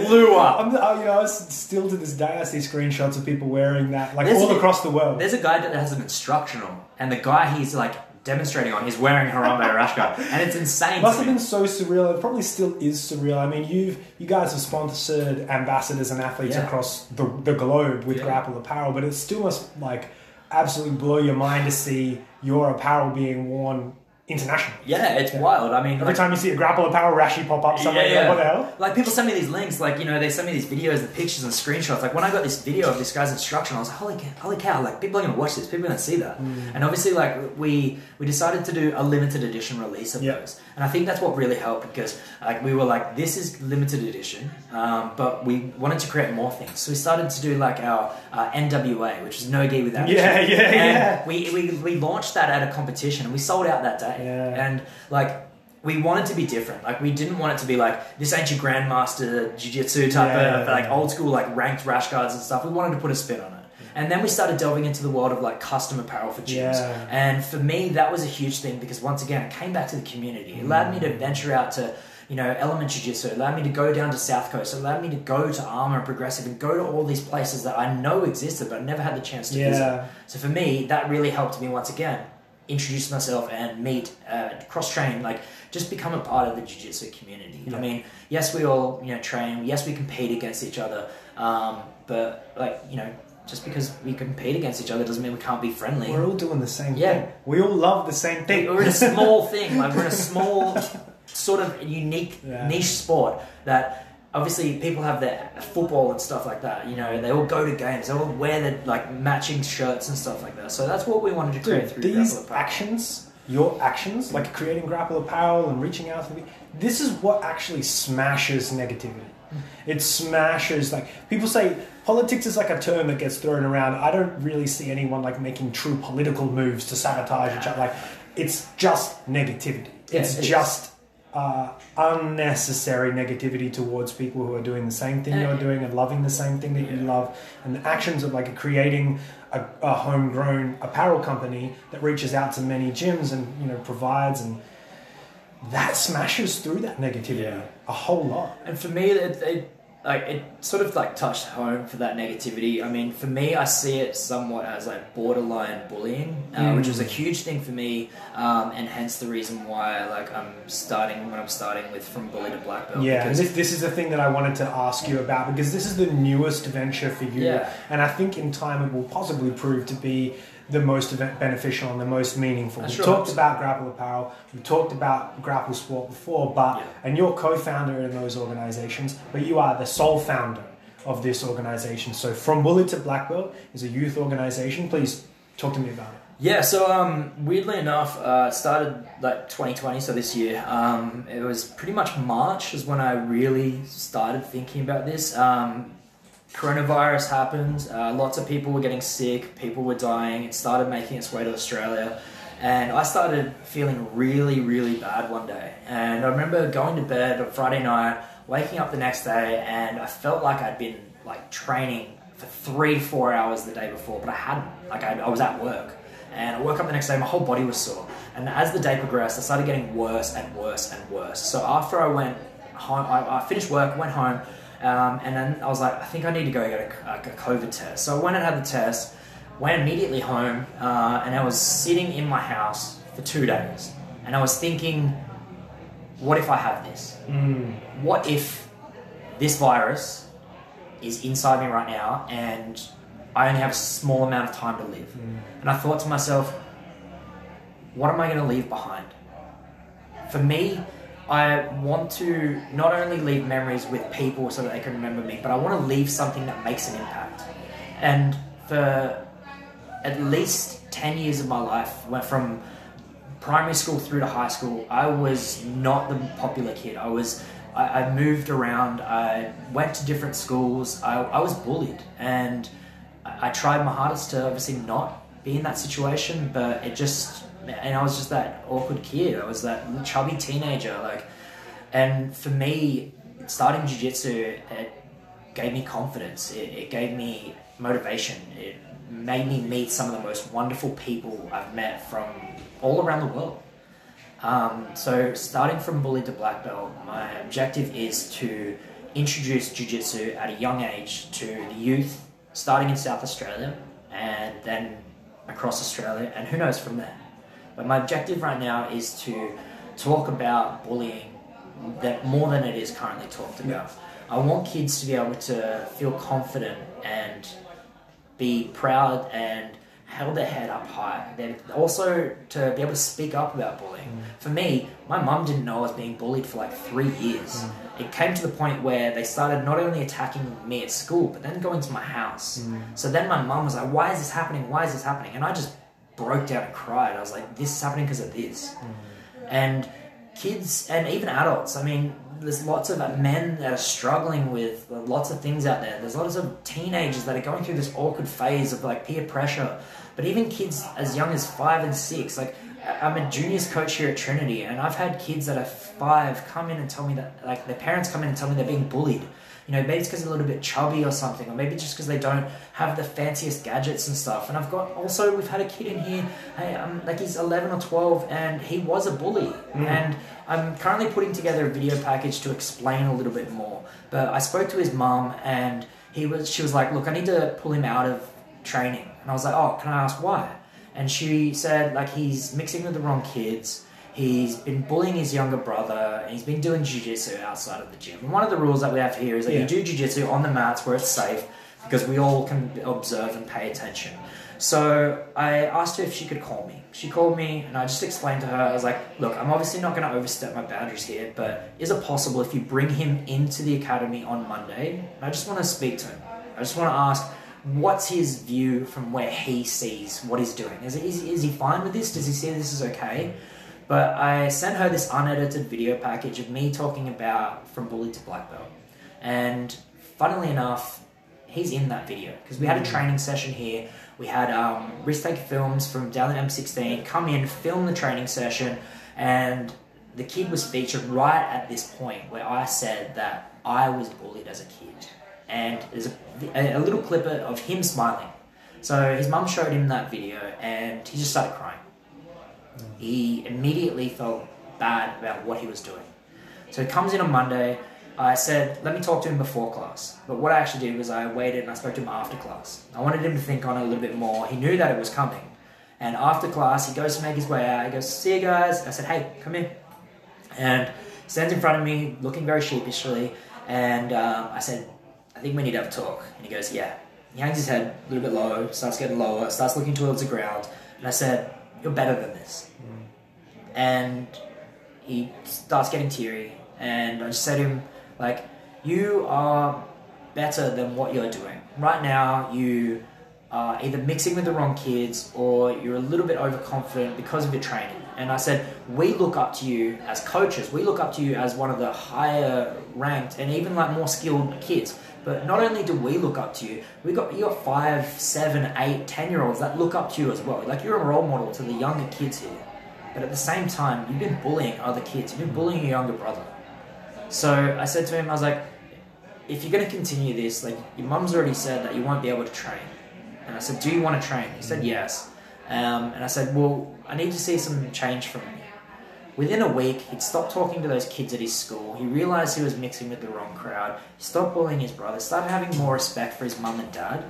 blew up. I'm, uh, you know, I still to this day, I see screenshots of people wearing that, like There's all a- across the world. There's a guy that has an instructional, and the guy he's like demonstrating on, he's wearing Harambe rash guard, and it's insane. It must to have me. been so surreal. It probably still is surreal. I mean, you've you guys have sponsored ambassadors and athletes Yeah. across the, the globe with Yeah. Grapple apparel, but it still must like absolutely blow your mind to see your apparel being worn internationally. Yeah, it's Yeah. wild. I mean, Every like- time you see a Grapple Apparel rashi pop up somewhere, Yeah, yeah. like, what the hell? Like people send me these links, like you know, they send me these videos, the pictures and screenshots. Like when I got this video of this guy's instruction, I was like, holy cow, holy cow! Like people are gonna watch this, people are gonna see that. Mm. And obviously, like we we decided to do a limited edition release of Yeah. those, and I think that's what really helped because like we were like, this is limited edition, um, but we wanted to create more things, so we started to do like our uh, NWA, which is no gi without Yeah, yeah, and yeah. We, we we launched that at a competition, and we sold out that day, Yeah. and like we wanted to be different. Like we didn't want it to be like this ain't your grandmaster jiu-jitsu type Yeah. of like old school like ranked rash guards and stuff. We wanted to put a spin on it. And then we started delving into the world of like custom apparel for gyms. Yeah. And for me that was a huge thing because once again it came back to the community. It allowed me to mm. venture out to you know, Element Jiu-Jitsu it allowed me to go down to South Coast. It allowed me to go to Armour and Progressive and go to all these places that I know existed but I never had the chance to visit. So for me, that really helped me once again introduce myself and meet, uh, cross train, like just become a part of the jiu-jitsu community. Yeah. I mean, yes, we all you know train. Yes, we compete against each other. Um, but like you know, just because we compete against each other doesn't mean we can't be friendly. We're all doing the same Yeah. thing. We all love the same thing. We're in a small thing, like we're in a *laughs* small, sort of unique Yeah. niche sport that obviously people have their football and stuff like that. You know, they all go to games, they all wear their like matching shirts and stuff like that. So that's what we wanted to create Dude, through these actions, your actions, like creating grapple apparel and reaching out to the this is what actually smashes negativity. It smashes like people say politics is like a term that gets thrown around. I don't really see anyone like making true political moves to sabotage each other. Like it's just negativity. Yeah, it's just uh, unnecessary negativity towards people who are doing the same thing Uh, you're doing and loving the same thing that you love. And the actions of like creating a, a homegrown apparel company that reaches out to many gyms and you know provides and that smashes through that negativity Yeah. a whole lot. And for me, it, it like it sort of like touched home for that negativity. I mean, for me, I see it somewhat as like borderline bullying, uh, Mm. which was a huge thing for me, um, and hence the reason why like I'm starting when I'm starting with from bully to black belt. Yeah, and because- this, this is the thing that I wanted to ask you about because this is the newest venture for you, Yeah. and I think in time it will possibly prove to be the most event- beneficial and the most meaningful. That's We've right. talked about Grapple Apparel, we've talked about Grapple Sport before, but Yeah. and you're co-founder in those organizations, but you are the sole founder of this organization. So From Bully to Black Belt is a youth organization. Please talk to me about it. Yeah, so um, weirdly enough, uh, started like 2020, so this year. Um, it was pretty much March is when I really started thinking about this. Um, coronavirus happened. Uh, lots of people were getting sick. People were dying. It started making its way to Australia, and I started feeling really, really bad one day. And I remember going to bed on Friday night, waking up the next day, and I felt like I'd been like training for three, four hours the day before, but I hadn't. Like I, I was at work. And I woke up the next day, my whole body was sore. And as the day progressed, I started getting worse and worse and worse. So after I went home, I, I finished work, went home, um, and then I was like, I think I need to go get a, a COVID test. So I went and had the test, went immediately home, uh, and I was sitting in my house for two days. And I was thinking, what if I have this? What if this virus is inside me right now and I only have a small amount of time to live? And I thought to myself, what am I going to leave behind? For me, I want to not only leave memories with people so that they can remember me, but I want to leave something that makes an impact. And for at least 10 years of my life, went from primary school through to high school, I was not the popular kid. I was. I, I moved around. I went to different schools. I, I was bullied, and I, I tried my hardest to obviously not be in that situation. But it just, and I was just that awkward kid. I was that chubby teenager. Like, and for me, starting jiu-jitsu, it gave me confidence. It, it gave me motivation. It made me meet some of the most wonderful people I've met from all around the world. Um, so, starting from bully to black belt, my objective is to introduce jiu-jitsu at a young age to the youth, starting in South Australia and then across Australia, and who knows from there. But my objective right now is to talk about bullying that more than it is currently talked about. I want kids to be able to feel confident and be proud and held their head up high. Then also to be able to speak up about bullying. Mm. For me, my mum didn't know I was being bullied for like three years. Mm. It came to the point where they started not only attacking me at school, but then going to my house. Mm. So then my mum was like, "Why is this happening? Why is this happening?" And I just broke down and cried. I was like, "This is happening because of this." Mm. And kids and even adults. I mean, there's lots of uh, men that are struggling with uh, lots of things out there. There's lots of teenagers that are going through this awkward phase of like peer pressure. But even kids as young as five and six, like I'm a juniors coach here at Trinity, and I've had kids that are five come in and tell me that like their parents come in and tell me they're being bullied. You know, maybe it's because they're a little bit chubby or something, or maybe just because they don't have the fanciest gadgets and stuff. And I've got also we've had a kid in here, hey, um, like he's 11 or 12, and he was a bully. And I'm currently putting together a video package to explain a little bit more. But I spoke to his mum, and he was she was like, look, I need to pull him out of training. And I was like, oh, can I ask why? And she said like he's mixing with the wrong kids. He's been bullying his younger brother, and he's been doing jiu-jitsu outside of the gym. And one of the rules that we have here is that Yeah. you do jiu-jitsu on the mats where it's safe, because we all can observe and pay attention. So I asked her if she could call me. She called me, and I just explained to her. I was like, "Look, I'm obviously not going to overstep my boundaries here, but is it possible if you bring him into the academy on Monday? And I just want to speak to him. I just want to ask." What's his view from where he sees what he's doing? Is, is, is he fine with this? Does he see this is okay? But I sent her this unedited video package of me talking about from bully to black belt. And funnily enough, he's in that video because we had a training session here. We had um, risk take films from down at M16 come in, film the training session, and the kid was featured right at this point where I said that I was bullied as a kid. And there's a, a, a little clip of him smiling. So his mum showed him that video, and he just started crying he immediately felt bad about what he was doing. So he comes in on Monday. I said, let me talk to him before class. But what I actually did was I waited and I spoke to him after class. I wanted him to think on it a little bit more. He knew that it was coming. And after class, he goes to make his way out. He goes, see you guys. I said, hey, come in. And stands in front of me, looking very sheepishly. And um, I said, I think we need to have a talk. And he goes, yeah. He hangs his head a little bit low, starts getting lower, starts looking towards the ground. And I said, you're better than this. And he starts getting teary. And I just said to him, like, you are better than what you're doing. Right now, you are either mixing with the wrong kids or you're a little bit overconfident because of your training. And I said, we look up to you as coaches. We look up to you as one of the higher ranked and even like more skilled kids. But not only do we look up to you, we got you got five, seven, eight, ten year olds that look up to you as well. Like you're a role model to the younger kids here. But at the same time, you've been bullying other kids. You've been bullying your younger brother. So I said to him, I was like, if you're going to continue this, like your mum's already said that you won't be able to train. And I said, do you want to train? He said, yes. Um, and I said, well, I need to see some change from you. Within a week, he'd stopped talking to those kids at his school. He realized he was mixing with the wrong crowd. He stopped bullying his brother, started having more respect for his mum and dad.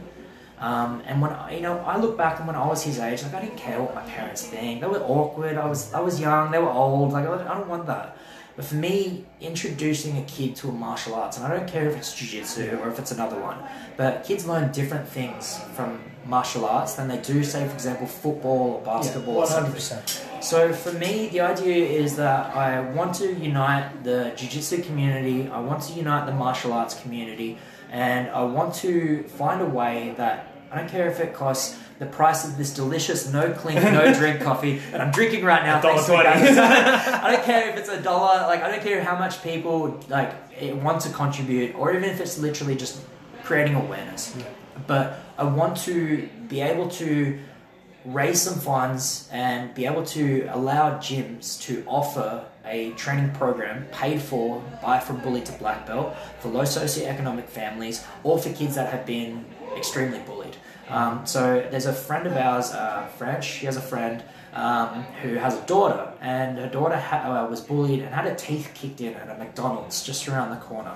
Um, and when you know, I look back and when I was his age, like I didn't care what my parents think. They were awkward. I was, I was young. They were old. Like I don't want that. But for me, introducing a kid to a martial arts, and I don't care if it's jiu-jitsu or if it's another one, but kids learn different things from martial arts than they do, say, for example, football or basketball. or One something. So for me, the idea is that I want to unite the jiu-jitsu community. I want to unite the martial arts community, and I want to find a way that I don't care if it costs the price of this delicious no clink, *laughs* no drink coffee that I'm drinking right now. thanks to $1.20. guys. *laughs* I don't care if it's a dollar. Like I don't care how much people like want to contribute, or even if it's literally just creating awareness. Yeah. But I want to be able to raise some funds and be able to allow gyms to offer a training program paid for by from bully to black belt for low socioeconomic families or for kids that have been extremely bullied. Um, so there's a friend of ours, uh, French. She has a friend um, who has a daughter, and her daughter ha- uh, was bullied and had her teeth kicked in at a McDonald's just around the corner.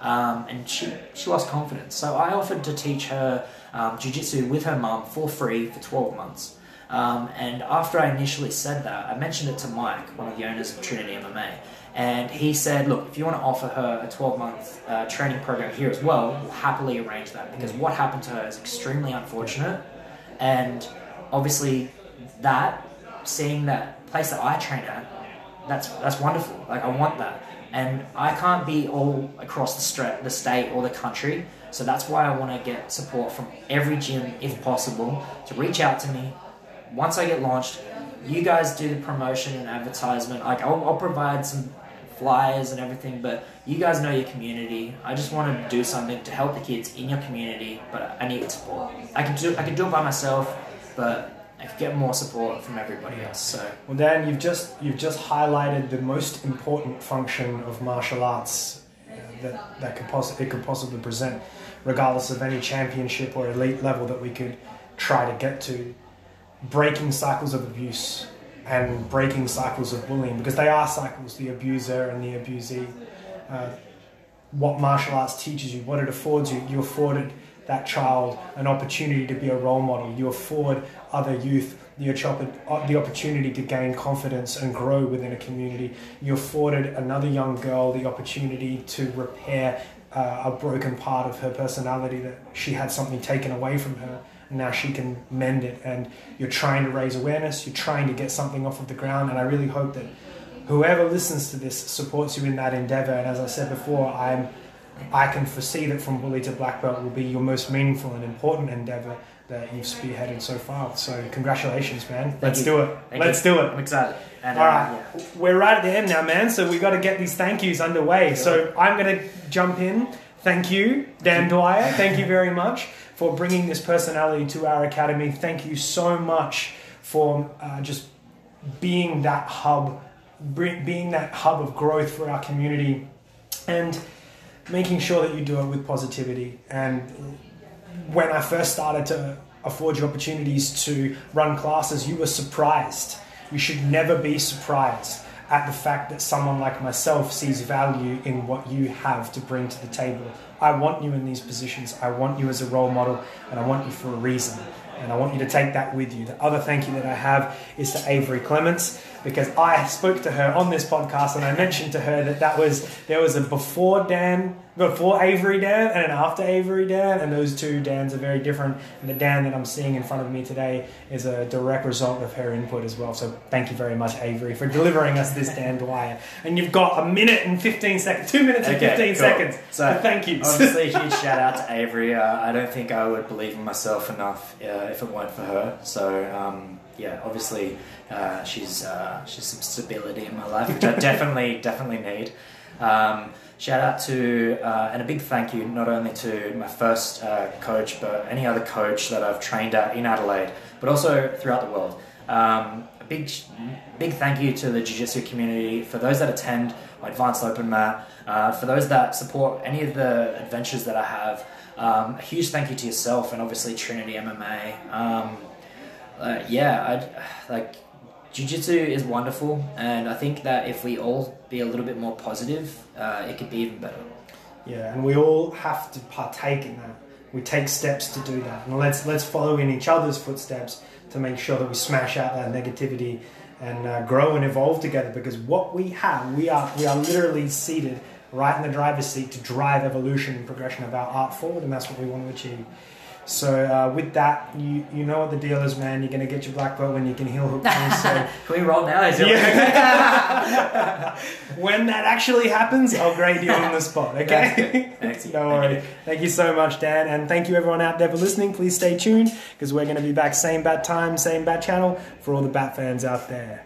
Um, and she, she lost confidence. So I offered to teach her um, jiu-jitsu with her mum for free for 12 months. Um, and after I initially said that, I mentioned it to Mike, one of the owners of Trinity MMA, and he said, "Look, if you want to offer her a 12-month uh, training program here as well, we'll happily arrange that because what happened to her is extremely unfortunate, and obviously that seeing that place that I train at, that's that's wonderful. Like I want that, and I can't be all across the stra- the state or the country. So that's why I want to get support from every gym, if possible, to reach out to me. Once I get launched, you guys do the promotion and advertisement. Like I'll, I'll provide some flyers and everything, but you guys know your community. I just want to do something to help the kids in your community, but I need support. I can do I can do it by myself, but I could get more support from everybody else. So Well, Dan, you've just you've just highlighted the most important function of martial arts that that could poss- it could possibly present, regardless of any championship or elite level that we could try to get to. Breaking cycles of abuse and breaking cycles of bullying because they are cycles, the abuser and the abusee. Uh, what martial arts teaches you, what it affords you, you afforded that child an opportunity to be a role model. You afford other youth the, the opportunity to gain confidence and grow within a community. You afforded another young girl the opportunity to repair uh, a broken part of her personality that she had something taken away from her. And now she can mend it. And you're trying to raise awareness, you're trying to get something off of the ground. And I really hope that whoever listens to this supports you in that endeavor. And as I said before, I'm I can foresee that from bully to black belt will be your most meaningful and important endeavor that you've spearheaded so far. So congratulations, man. Let's you. do it. Thank Let's you. do it. I'm excited. And, All uh, right, yeah. we're right at the end now, man. So we got to get these thank yous underway. So I'm going to jump in. Thank you, Dan Dwyer. Thank you very much for bringing this personality to our academy. Thank you so much for uh, just being that hub, being that hub of growth for our community, and making sure that you do it with positivity. And when I first started to afford you opportunities to run classes, you were surprised. You should never be surprised at the fact that someone like myself sees value in what you have to bring to the table. I want you in these positions. I want you as a role model, and I want you for a reason. And I want you to take that with you. The other thank you that I have is to Avery Clements because I spoke to her on this podcast and I mentioned to her that that was there was a before Dan, before Avery Dan, and an after Avery Dan, and those two Dans are very different. And the Dan that I'm seeing in front of me today is a direct result of her input as well. So thank you very much, Avery, for delivering us this Dan Dwyer. And you've got a minute and 15 seconds, two minutes and Okay, 15 cool. seconds. So, thank you. Obviously, *laughs* huge shout out to Avery. Uh, I don't think I would believe in myself enough uh, if it weren't for her. So, um, yeah, obviously, uh, she's uh, she's some stability in my life, which I *laughs* definitely definitely need. Um, shout out to uh, and a big thank you not only to my first uh, coach, but any other coach that I've trained at in Adelaide, but also throughout the world. Um, a big big thank you to the jiu-jitsu community for those that attend my advanced open mat uh, for those that support any of the adventures that i have um, a huge thank you to yourself and obviously trinity mma um, uh, yeah I'd, like jiu-jitsu is wonderful and i think that if we all be a little bit more positive uh, it could be even better Yeah, and we all have to partake in that. We take steps to do that, and let's let's follow in each other's footsteps to make sure that we smash out that negativity and uh, grow and evolve together. Because what we have, we are we are literally seated right in the driver's seat to drive evolution and progression of our art forward, and that's what we want to achieve. So uh, with that, you you know what the deal is, man. You're gonna get your black belt when you can heel hook things. *laughs* So Can we roll now? Is it Yeah. *laughs* when that actually happens, I'll grade you on the spot. Okay. Thanks. *laughs* no worries. Thank you so much, Dan, and thank you everyone out there for listening. Please stay tuned because we're going to be back same bat time, same bat channel for all the bat fans out there.